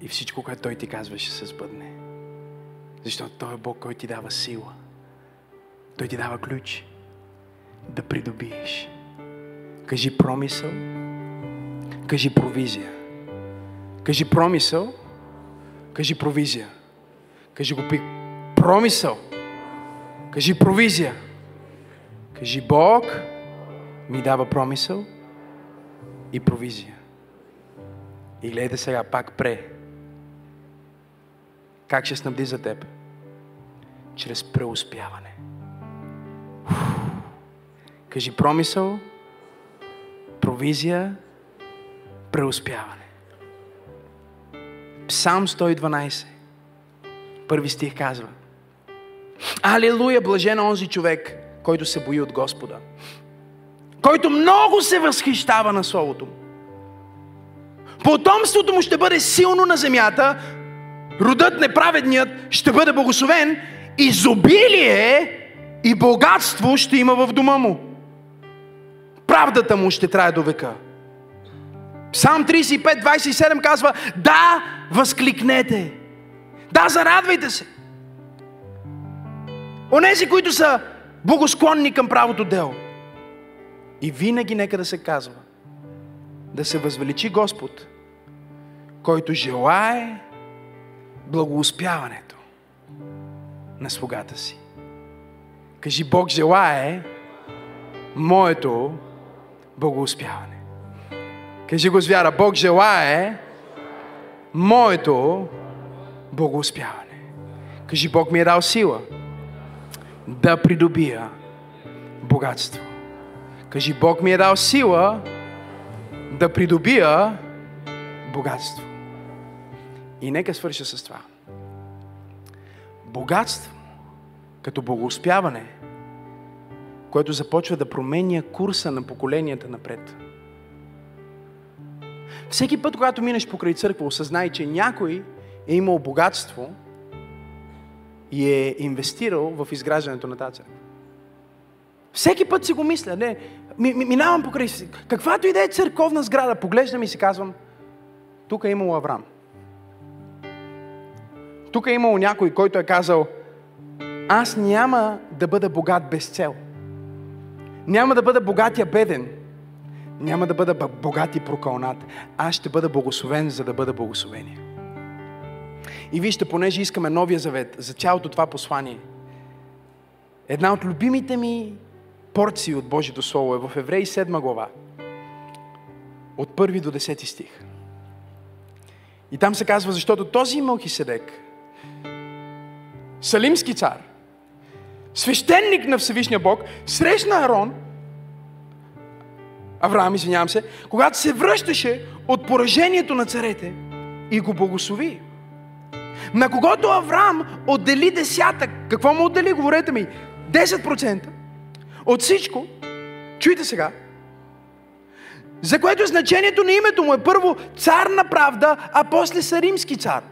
И всичко, което Той ти казва, ще се сбъдне. Защото Той е Бог, който ти дава сила. Той ти дава ключ да придобиеш. Кажи промисъл, кажи провизия. Кажи промисъл, кажи провизия. Кажи го пик. Промисъл. Кажи провизия. Кажи Бог ми дава промисъл и провизия. И гледай сега пак пре. Как ще снабди за теб? Чрез преуспяване. Кажи промисъл, провизия, преуспяване. Псалм 112. Първи стих казва. Алилуя, блажен онзи човек, който се бои от Господа. Който много се възхищава на Словото му. Потомството му ще бъде силно на земята, родът неправедният ще бъде благословен, изобилие и богатство ще има в дома му. Правдата му ще трае до века. Псалм 35, 27 казва, да, възкликнете. Да, зарадвайте се. Онези, които са благосклонни към правото дело. И винаги нека да се казва, да се възвеличи Господ, който желае благоуспяването на слугата си. Кажи, Бог желае моето благоуспяване. Кажи го с вяра, Бог желае моето благоуспяване. Кажи, Бог ми е дал сила да придобия богатство. Кажи, Бог ми е дал сила да придобия богатство. И нека свърша с това. Богатство, като богоуспяване, което започва да променя курса на поколенията напред. Всеки път, когато минеш покрай църква, осъзнай, че някой е имал богатство и е инвестирал в изграждането на тази църква. Всеки път си го мисля. Не, ми, ми, минавам покрай си. Каквато и да е църковна сграда, поглеждам и си казвам, тук е имало Авраам. Тук е имало някой, който е казал, аз няма да бъда богат без цел. Няма да бъда богатия беден. Няма да бъда богат и прокълнат. Аз ще бъда благословен, за да бъда благословение. И вижте, понеже искаме новия завет за цялото това послание, една от любимите ми порции от Божието Слово е в Евреи 7 глава, от 1 до 10 стих. И там се казва, защото този Мълхиседек, Салимски цар, свещеник на Всевишния Бог, срещна Арон, Авраам, извинявам се, когато се връщаше от поражението на царете и го благослови. На когото Авраам отдели десятък. Какво му отдели? Говорете ми. 10% от всичко, чуйте сега, За което значението на името му е първо цар на правда, а после са римски цар.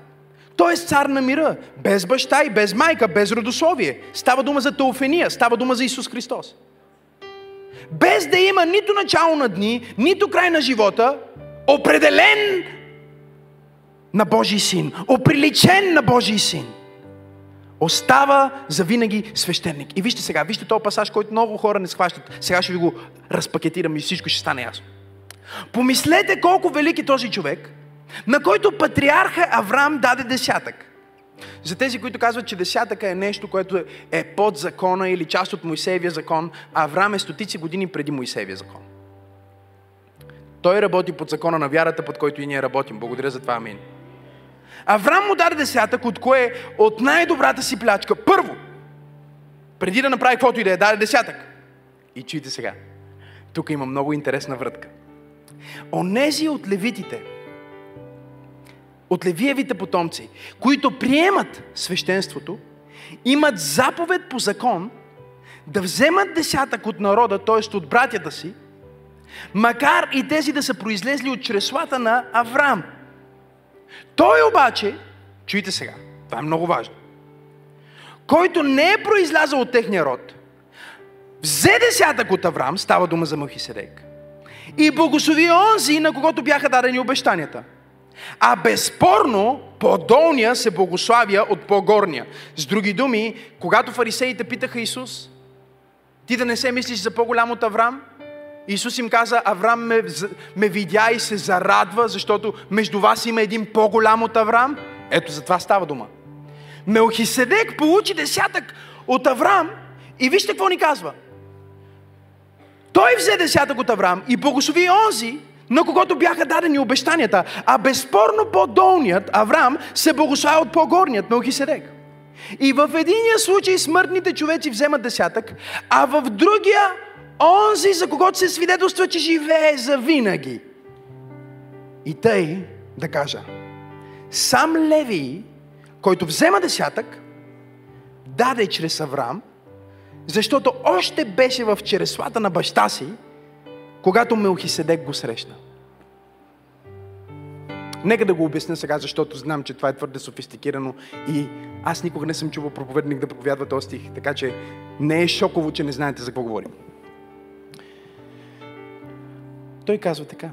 Той е цар на мира, без баща и без майка, без родословие. Става дума за Теофения, става дума за Исус Христос. Без да има нито начало на дни, нито край на живота, определен на Божий син, оприличен на Божий син. Остава за винаги свещеник. И вижте сега, вижте този пасаж, който много хора не схващат. Сега ще ви го разпакетирам и всичко ще стане ясно. Помислете колко велик е този човек, на който патриарха Авраам даде десятък. За тези, които казват, че десятъка е нещо, което е под закона или част от Моисеевия закон, Авраам е стотици години преди Моисеевия закон. Той работи под закона на вярата, под който и ние работим. Благодаря за това, амин. Авраам му даде десятък, от кое от най-добрата си плячка. Първо, преди да направи каквото и да е, даде десятък. И чуйте сега. Тук има много интересна вратка. Онези от левитите, от левиевите потомци, които приемат свещенството, имат заповед по закон да вземат десятък от народа, т.е. от братята си, макар и тези да са произлезли от чреслата на Авраам. Той обаче, чуйте сега, това е много важно, който не е произлязал от техния род, взе десятък от Авраам, става дума за Махиседек, и благослови онзи, на когото бяха дадени обещанията. А безспорно, по-долния се благославя от по-горния. С други думи, когато фарисеите питаха Исус, ти да не се мислиш за по-голям от Авраам, Исус им каза, Авраам ме, ме видя и се зарадва, защото между вас има един по-голям от Авраам. Ето за това става дума. Мелхиседек получи десятък от Авраам и вижте какво ни казва. Той взе десятък от Авраам и благослови онзи, на когото бяха дадени обещанията. А безспорно по-долният Авраам се благославя от по-горният Мелхиседек. И в единия случай смъртните човеци вземат десятък, а в другия онзи, за когото се свидетелства, че живее за винаги. И тъй да кажа, сам Леви, който взема десятък, даде чрез Авраам, защото още беше в череслата на баща си, когато Мелхиседек го срещна. Нека да го обясня сега, защото знам, че това е твърде софистикирано и аз никога не съм чувал проповедник да проповядва този стих, така че не е шоково, че не знаете за какво говорим. Той казва така.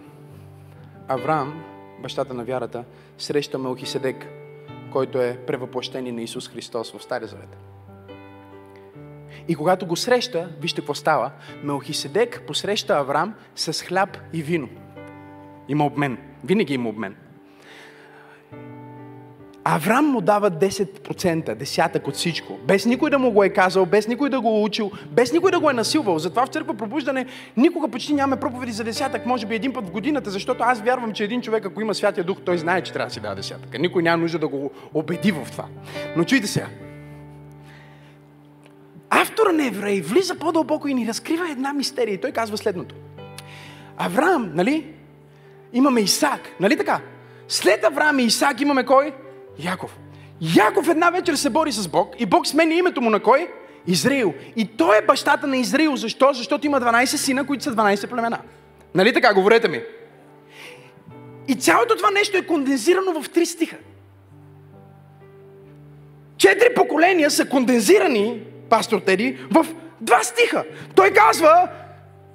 Авраам, бащата на вярата, среща Мелхиседек, който е превъплъщение на Исус Христос в Стария Завет. И когато го среща, вижте какво става, Мелхиседек посреща Авраам с хляб и вино. Има обмен. Винаги има обмен. Авраам му дава 10%, десятък от всичко. Без никой да му го е казал, без никой да го е учил, без никой да го е насилвал. Затова в църква пробуждане никога почти нямаме проповеди за десятък, може би един път в годината, защото аз вярвам, че един човек, ако има Святия Дух, той знае, че трябва да си дава десятък. Никой няма нужда да го убеди в това. Но чуйте сега. Автора на Еврей влиза по-дълбоко и ни разкрива една мистерия. И той казва следното. Авраам, нали? Имаме Исак, нали така? След Авраам и Исак имаме кой? Яков. Яков една вечер се бори с Бог и Бог сменя името му на кой? Израил. И той е бащата на Израил. Защо? Защото има 12 сина, които са 12 племена. Нали така? Говорете ми. И цялото това нещо е кондензирано в три стиха. Четири поколения са кондензирани, пастор Теди, в два стиха. Той казва,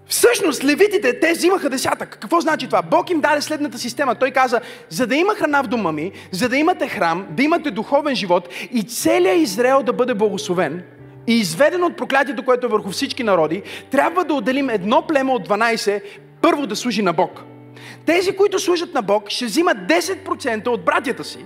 Всъщност, левитите, те взимаха десятък. Какво значи това? Бог им даде следната система. Той каза, за да има храна в дома ми, за да имате храм, да имате духовен живот и целият Израел да бъде благословен и изведен от проклятието, което е върху всички народи, трябва да отделим едно племе от 12 първо да служи на Бог. Тези, които служат на Бог, ще взимат 10% от братята си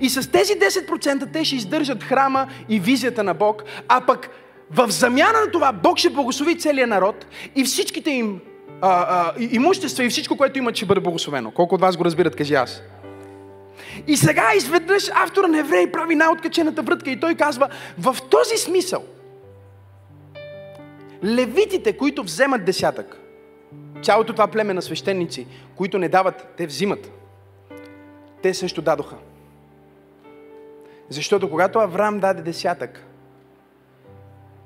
и с тези 10% те ще издържат храма и визията на Бог, а пък в замяна на това Бог ще благослови целият народ и всичките им а, а, имущества и всичко, което имат, ще бъде благословено. Колко от вас го разбират, кажи аз. И сега изведнъж автора на Евреи прави най-откачената врътка и той казва, в този смисъл, левитите, които вземат десятък, цялото това племе на свещеници, които не дават, те взимат. Те също дадоха. Защото когато Авраам даде десятък,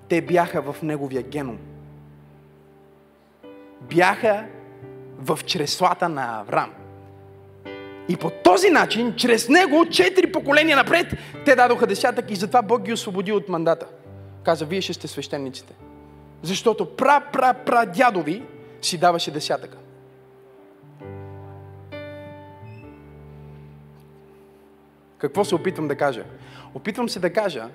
те бяха в неговия геном. Бяха в чреслата на Авраам. И по този начин, чрез него, четири поколения напред, те дадоха десятък и затова Бог ги освободи от мандата. Каза, вие ще сте свещениците. Защото пра, пра, пра дядови си даваше десятъка. Какво се опитвам да кажа? Опитвам се да кажа,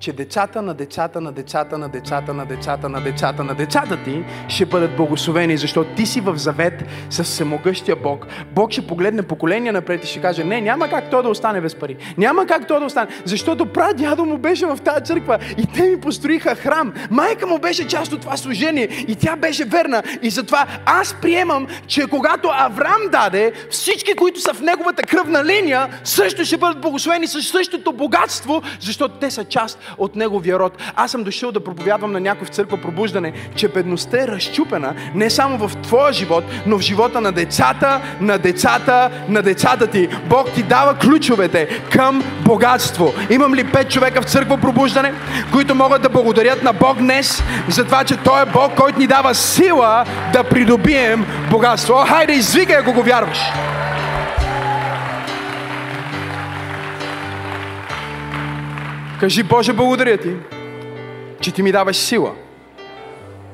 че децата на децата на децата на децата на децата на децата на децата ти ще бъдат благословени, защото ти си в завет с всемогъщия Бог. Бог ще погледне поколения напред и ще каже, не, няма как то да остане без пари. Няма как то да остане, защото прадядо му беше в тази църква и те ми построиха храм. Майка му беше част от това служение и тя беше верна. И затова аз приемам, че когато Авраам даде, всички, които са в неговата кръвна линия, също ще бъдат благословени с същото богатство, защото те са част от неговия род. Аз съм дошъл да проповядвам на някой в църква пробуждане, че бедността е разчупена не само в твоя живот, но в живота на децата, на децата, на децата ти. Бог ти дава ключовете към богатство. Имам ли пет човека в църква пробуждане, които могат да благодарят на Бог днес за това, че Той е Бог, който ни дава сила да придобием богатство. О, хайде, извикай, ако го вярваш. Кажи, Боже, благодаря ти, че ти ми даваш сила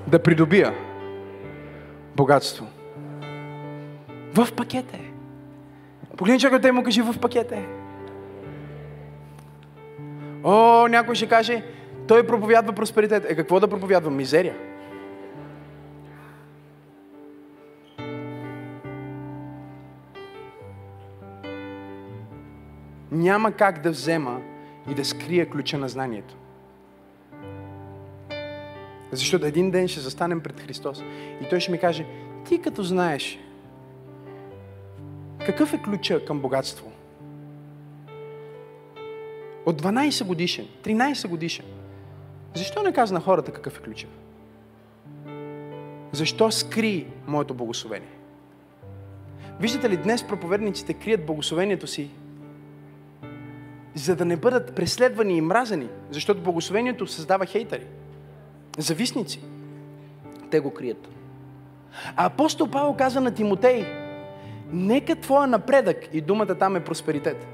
да придобия богатство. В пакет е. Погледни човекът и му кажи в пакет е. О, някой ще каже, той проповядва просперитет. Е, какво да проповядва? Мизерия. Няма как да взема и да скрия ключа на знанието. Защото един ден ще застанем пред Христос и Той ще ми каже, ти като знаеш, какъв е ключа към богатство? От 12 годишен, 13 годишен. Защо не каза на хората какъв е ключа? Защо скри моето благословение? Виждате ли, днес проповедниците крият благословението си за да не бъдат преследвани и мразени, защото благословението създава хейтери, зависници. Те го крият. А апостол Павел каза на Тимотей, нека твоя напредък, и думата там е просперитет,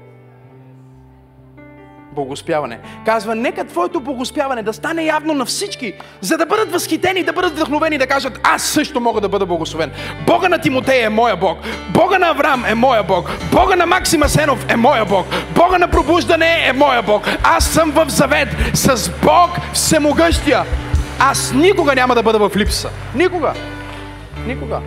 богоспяване. Казва, нека твоето богоспяване да стане явно на всички, за да бъдат възхитени, да бъдат вдъхновени, да кажат, аз също мога да бъда благословен. Бога на Тимотей е моя Бог. Бога на Авраам е моя Бог. Бога на Максима Сенов е моя Бог. Бога на пробуждане е моя Бог. Аз съм в завет с Бог всемогъщия. Аз никога няма да бъда в липса. Никога. Никога.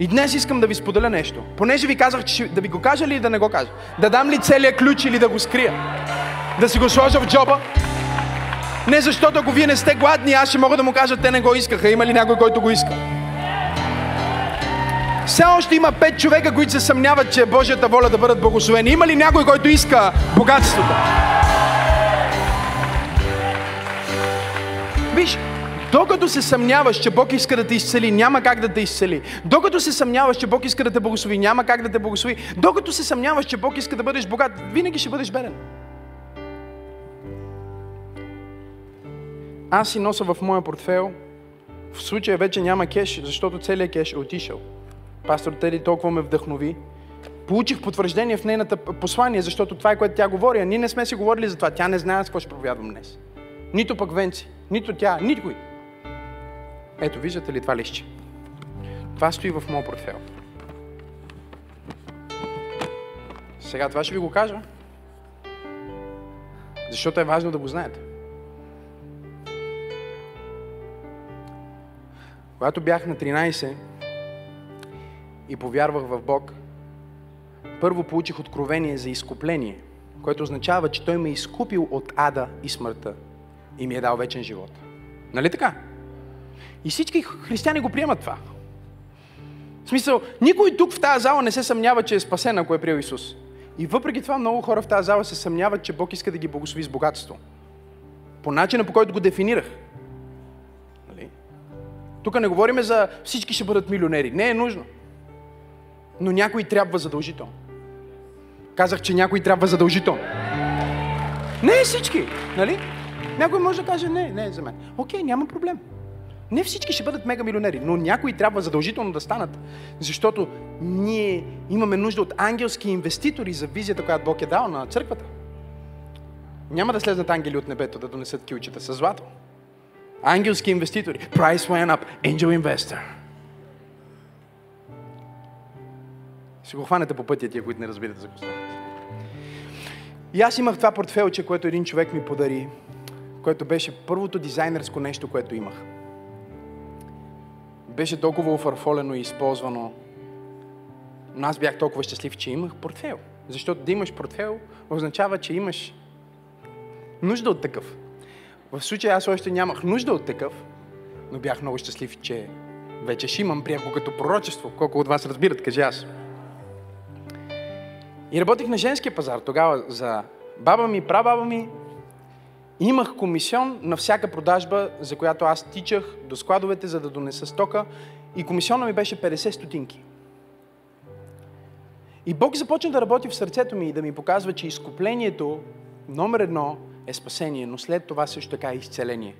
И днес искам да ви споделя нещо. Понеже ви казах, че да ви го кажа или да не го кажа. Да дам ли целият ключ или да го скрия? Да си го сложа в джоба? Не защото ако вие не сте гладни, аз ще мога да му кажа, те не го искаха. Има ли някой, който го иска? Все още има пет човека, които се съмняват, че е Божията воля да бъдат благословени. Има ли някой, който иска богатството? Виж, докато се съмняваш, че Бог иска да те изцели, няма как да те изцели. Докато се съмняваш, че Бог иска да те благослови, няма как да те благослови. Докато се съмняваш, че Бог иска да бъдеш богат, винаги ще бъдеш беден. Аз си нося в моя портфел, в случая вече няма кеш, защото целият кеш е отишъл. Пастор Теди толкова ме вдъхнови. Получих потвърждение в нейната послание, защото това е което тя говори, а ние не сме си говорили за това. Тя не знае с какво ще проповядвам днес. Нито пък Венци, нито тя, никой. Ето, виждате ли това лище? Това стои в моят портфел. Сега това ще ви го кажа, защото е важно да го знаете. Когато бях на 13 и повярвах в Бог, първо получих откровение за изкупление, което означава, че Той ме е изкупил от ада и смъртта и ми е дал вечен живот. Нали така? И всички християни го приемат това. В смисъл, никой тук в тази зала не се съмнява, че е спасен, ако е приел Исус. И въпреки това много хора в тази зала се съмняват, че Бог иска да ги благослови с богатство. По начина, по който го дефинирах. Нали? Тук не говорим за всички ще бъдат милионери. Не е нужно. Но някой трябва задължително. Казах, че някой трябва задължително. Не всички, нали? Някой може да каже, не, не е за мен. Окей, няма проблем. Не всички ще бъдат мега милионери, но някои трябва задължително да станат, защото ние имаме нужда от ангелски инвеститори за визията, която Бог е дал на църквата. Няма да слезнат ангели от небето да донесат килчета с злато. Ангелски инвеститори. Price went up. Angel investor. Ще го хванете по пътя тия, които не разбирате за какво И аз имах това портфелче, което един човек ми подари, което беше първото дизайнерско нещо, което имах. Беше толкова офарфолено и използвано. Но аз бях толкова щастлив, че имах портфел. Защото да имаш портфел означава, че имаш нужда от такъв. В случая аз още нямах нужда от такъв, но бях много щастлив, че вече ще имам пряко като пророчество. Колко от вас разбират, кажи аз. И работих на женския пазар тогава за баба ми, прабаба ми. Имах комисион на всяка продажба, за която аз тичах до складовете, за да донеса стока. И комисиона ми беше 50 стотинки. И Бог започна да работи в сърцето ми и да ми показва, че изкуплението номер едно е спасение, но след това също така е изцеление.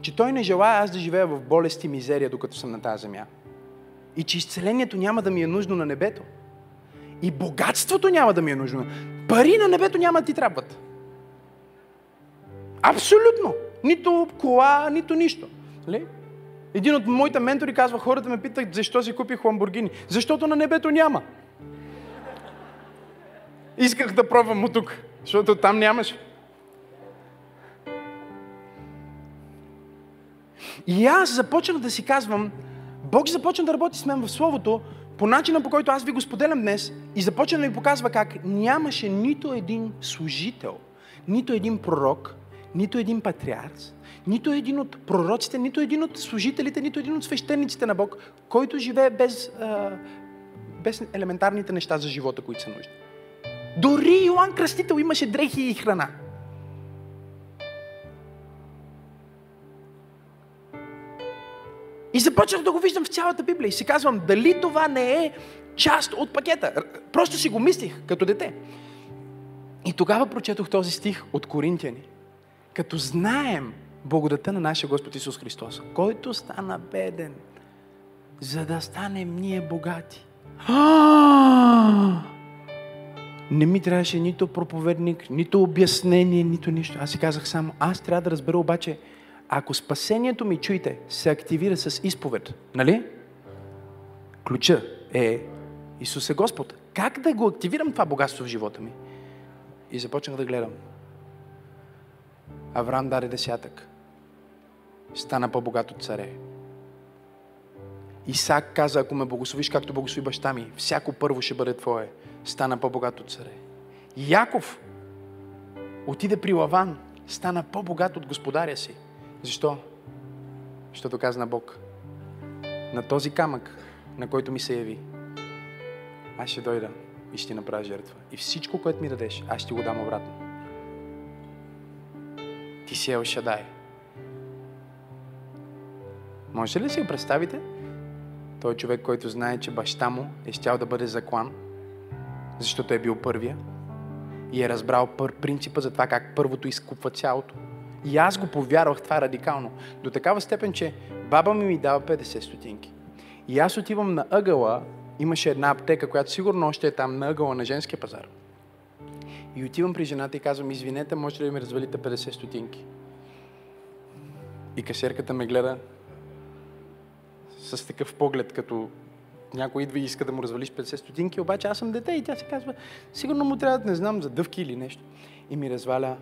Че Той не желая аз да живея в болест и мизерия, докато съм на тази земя. И че изцелението няма да ми е нужно на небето. И богатството няма да ми е нужно. Пари на небето няма да ти трябват. Абсолютно. Нито кола, нито нищо. Ли? Един от моите ментори казва, хората ме питат, защо си купих Ламборгини. Защото на небето няма. Исках да пробвам от тук, защото там нямаше. И аз започнах да си казвам, Бог започна да работи с мен в Словото по начина по който аз ви го споделям днес и започна да ми показва как нямаше нито един служител, нито един пророк, нито един патриарс, нито един от пророците, нито един от служителите, нито един от свещениците на Бог, който живее без, а, без елементарните неща за живота, които са нужни. Дори Йоанн Кръстител имаше дрехи и храна. И започнах да го виждам в цялата Библия и си казвам, дали това не е част от пакета. Просто си го мислих като дете. И тогава прочетох този стих от Коринтияни. Като знаем благодата на нашия Господ Исус Христос, който стана беден, за да станем ние богати. Не ми трябваше нито проповедник, нито обяснение, нито нищо. Аз си казах само, аз трябва да разбера обаче, ако спасението ми, чуйте, се активира с изповед, нали? Ключа е Исус е Господ. Как да го активирам това богатство в живота ми? И започнах да гледам. Авраам даде десятък. Стана по-богат от царе. Исак каза, ако ме благословиш, както благослови баща ми, всяко първо ще бъде твое. Стана по-богат от царе. Яков отиде при Лаван, стана по-богат от господаря си. Защо? Защото каза Бог. На този камък, на който ми се яви, аз ще дойда и ще ти направя жертва. И всичко, което ми дадеш, аз ще го дам обратно. Ти си Ел Шадай. Може ли си го представите? Той е човек, който знае, че баща му е щял да бъде заклан, защото е бил първия и е разбрал пър принципа за това как първото изкупва цялото. И аз го повярвах това радикално. До такава степен, че баба ми ми дава 50 стотинки. И аз отивам на ъгъла, имаше една аптека, която сигурно още е там на ъгъла на женския пазар. И отивам при жената и казвам, извинете, може ли да ми развалите 50 стотинки? И касерката ме гледа с такъв поглед, като някой идва и иска да му развалиш 50 стотинки, обаче аз съм дете и тя се казва, сигурно му трябва да не знам за дъвки или нещо. И ми разваля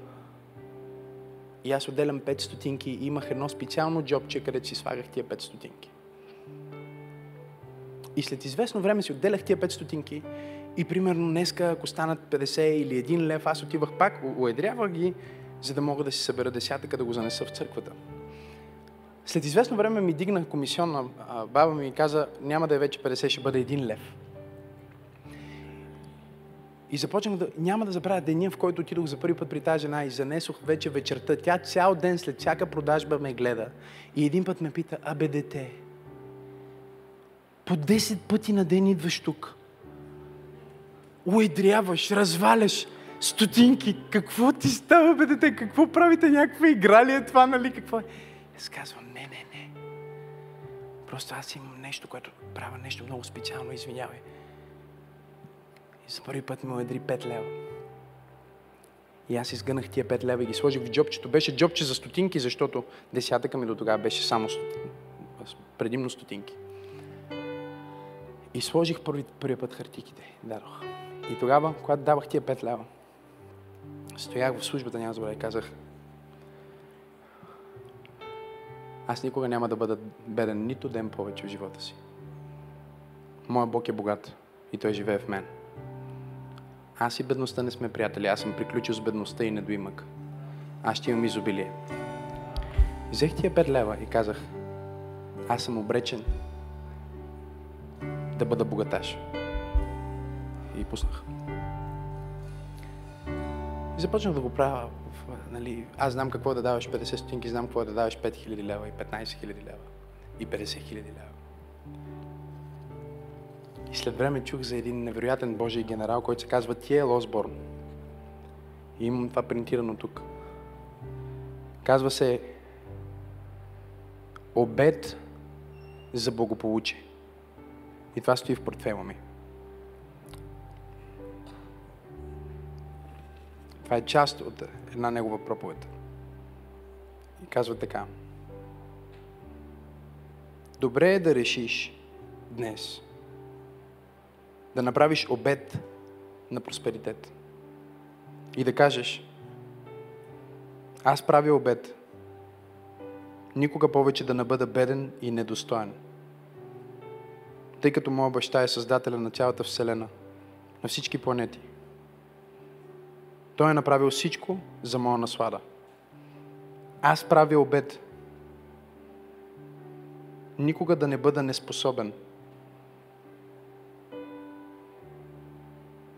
и аз отделям 5 стотинки и имах едно специално джобче, където си слагах тия 5 стотинки. И след известно време си отделях тия 5 стотинки и примерно днеска, ако станат 50 или 1 лев, аз отивах пак, уедрявах ги, за да мога да си събера десятъка да го занеса в църквата. След известно време ми дигна комисионна баба ми и каза, няма да е вече 50, ще бъде 1 лев. И започнах да... Няма да забравя деня, в който отидох за първи път при тази жена и занесох вече вечерта. Тя цял ден след всяка продажба ме гледа. И един път ме пита, абе дете, по 10 пъти на ден идваш тук. Уедряваш, разваляш стотинки. Какво ти става, бе дете? Какво правите? Някаква игра ли е това, нали? Какво е? Аз казвам, не, не, не. Просто аз имам нещо, което правя нещо много специално, извинявай. И за първи път ми уедри 5 лева. И аз изгънах тия 5 лева и ги сложих в джобчето. Беше джобче за стотинки, защото десятъка ми до тогава беше само предимно стотинки. И сложих първи, първи път хартиките. Дадох. И тогава, когато давах тия 5 лева, стоях в службата, няма забравя и казах, аз никога няма да бъда беден нито ден повече в живота си. Моя Бог е богат и Той живее в мен. Аз и бедността не сме приятели. Аз съм приключил с бедността и недоимък. Аз ще имам изобилие. Взех тия 5 лева и казах, аз съм обречен да бъда богаташ. И пуснах. И започнах да го правя. Нали, аз знам какво да даваш 50 стотинки, знам какво да даваш 5000 лева и 15 000 лева и 50 000 лева. И след време чух за един невероятен Божий генерал, който се казва Тиел Осборн. И имам това принтирано тук. Казва се Обед за благополучие. И това стои в портфела ми. Това е част от една негова проповед. И казва така. Добре е да решиш днес да направиш обед на просперитет. И да кажеш, аз правя обед. Никога повече да не бъда беден и недостоен. Тъй като моя баща е създателя на цялата Вселена, на всички планети. Той е направил всичко за моя наслада. Аз правя обед. Никога да не бъда неспособен –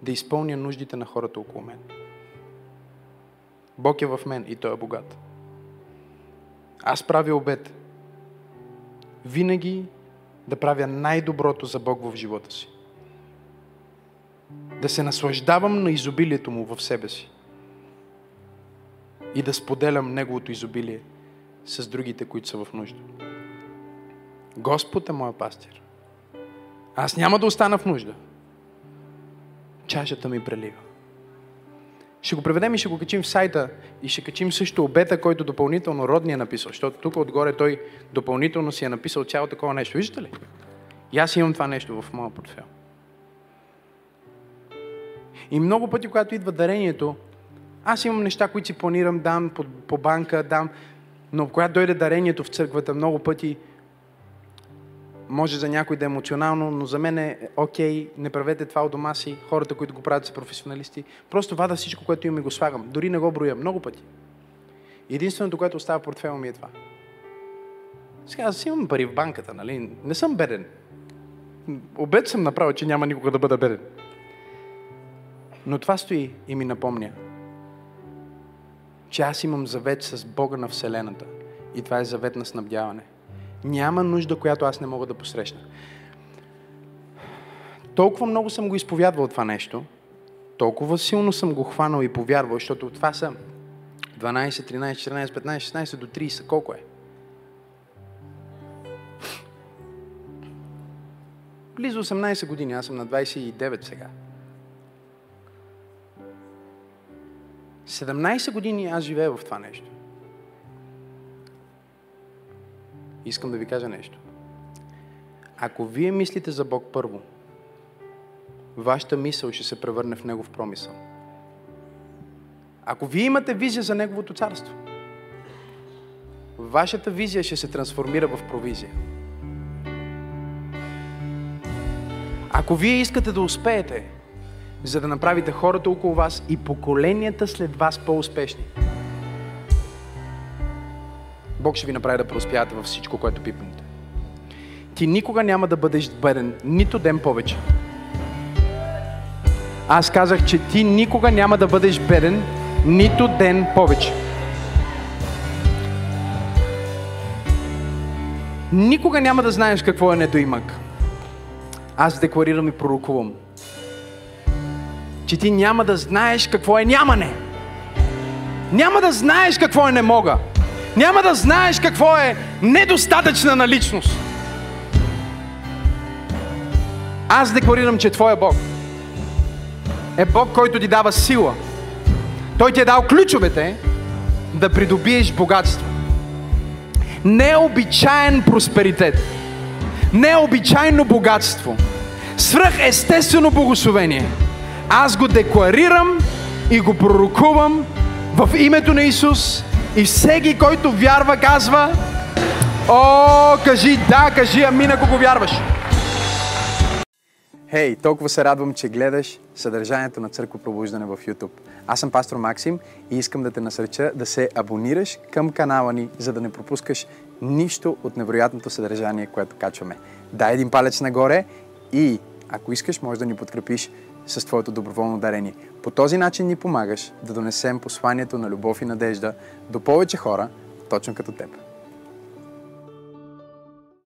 да изпълня нуждите на хората около мен. Бог е в мен и Той е богат. Аз правя обед. Винаги да правя най-доброто за Бог в живота си. Да се наслаждавам на изобилието Му в себе си. И да споделям Неговото изобилие с другите, които са в нужда. Господ е моя пастир. Аз няма да остана в нужда чашата ми прелива. Ще го преведем и ще го качим в сайта и ще качим също обета, който допълнително Родни е написал, защото тук отгоре той допълнително си е написал цяло такова нещо. Виждате ли? И аз имам това нещо в моя портфел. И много пъти, когато идва дарението, аз имам неща, които си планирам, дам по, по банка, дам, но когато дойде дарението в църквата, много пъти може за някой да е емоционално, но за мен е окей, не правете това от дома си, хората, които го правят са професионалисти. Просто вада всичко, което имам и го слагам. Дори не го броя много пъти. Единственото, което остава в портфела ми е това. Сега аз имам пари в банката, нали? Не съм беден. Обед съм направил, че няма никога да бъда беден. Но това стои и ми напомня, че аз имам завет с Бога на Вселената. И това е завет на снабдяване. Няма нужда, която аз не мога да посрещна. Толкова много съм го изповядвал това нещо, толкова силно съм го хванал и повярвал, защото това са 12, 13, 14, 15, 16 до 30. Колко е? Близо 18 години. Аз съм на 29 сега. 17 години аз живея в това нещо. Искам да ви кажа нещо. Ако вие мислите за Бог първо, вашата мисъл ще се превърне в Негов промисъл. Ако вие имате визия за Неговото царство, вашата визия ще се трансформира в провизия. Ако вие искате да успеете, за да направите хората около вас и поколенията след вас по-успешни, Бог ще ви направи да преуспявате във всичко, което пипнете. Ти никога няма да бъдеш беден, нито ден повече. Аз казах, че ти никога няма да бъдеш беден, нито ден повече. Никога няма да знаеш какво е недоимък. Аз декларирам и пророкувам, че ти няма да знаеш какво е нямане. Няма да знаеш какво е не мога. Няма да знаеш какво е недостатъчна наличност. Аз декларирам, че Твоя Бог е Бог, който ти дава сила. Той ти е дал ключовете да придобиеш богатство. Необичаен просперитет. Необичайно богатство. Свръхестествено благословение. Аз го декларирам и го пророкувам в името на Исус и всеки, който вярва, казва О, кажи да, кажи амин, ако го вярваш. Хей, hey, толкова се радвам, че гледаш съдържанието на Църква Пробуждане в YouTube. Аз съм пастор Максим и искам да те насърча да се абонираш към канала ни, за да не пропускаш нищо от невероятното съдържание, което качваме. Дай един палец нагоре и ако искаш, може да ни подкрепиш с твоето доброволно дарение. По този начин ни помагаш да донесем посланието на любов и надежда до повече хора, точно като теб.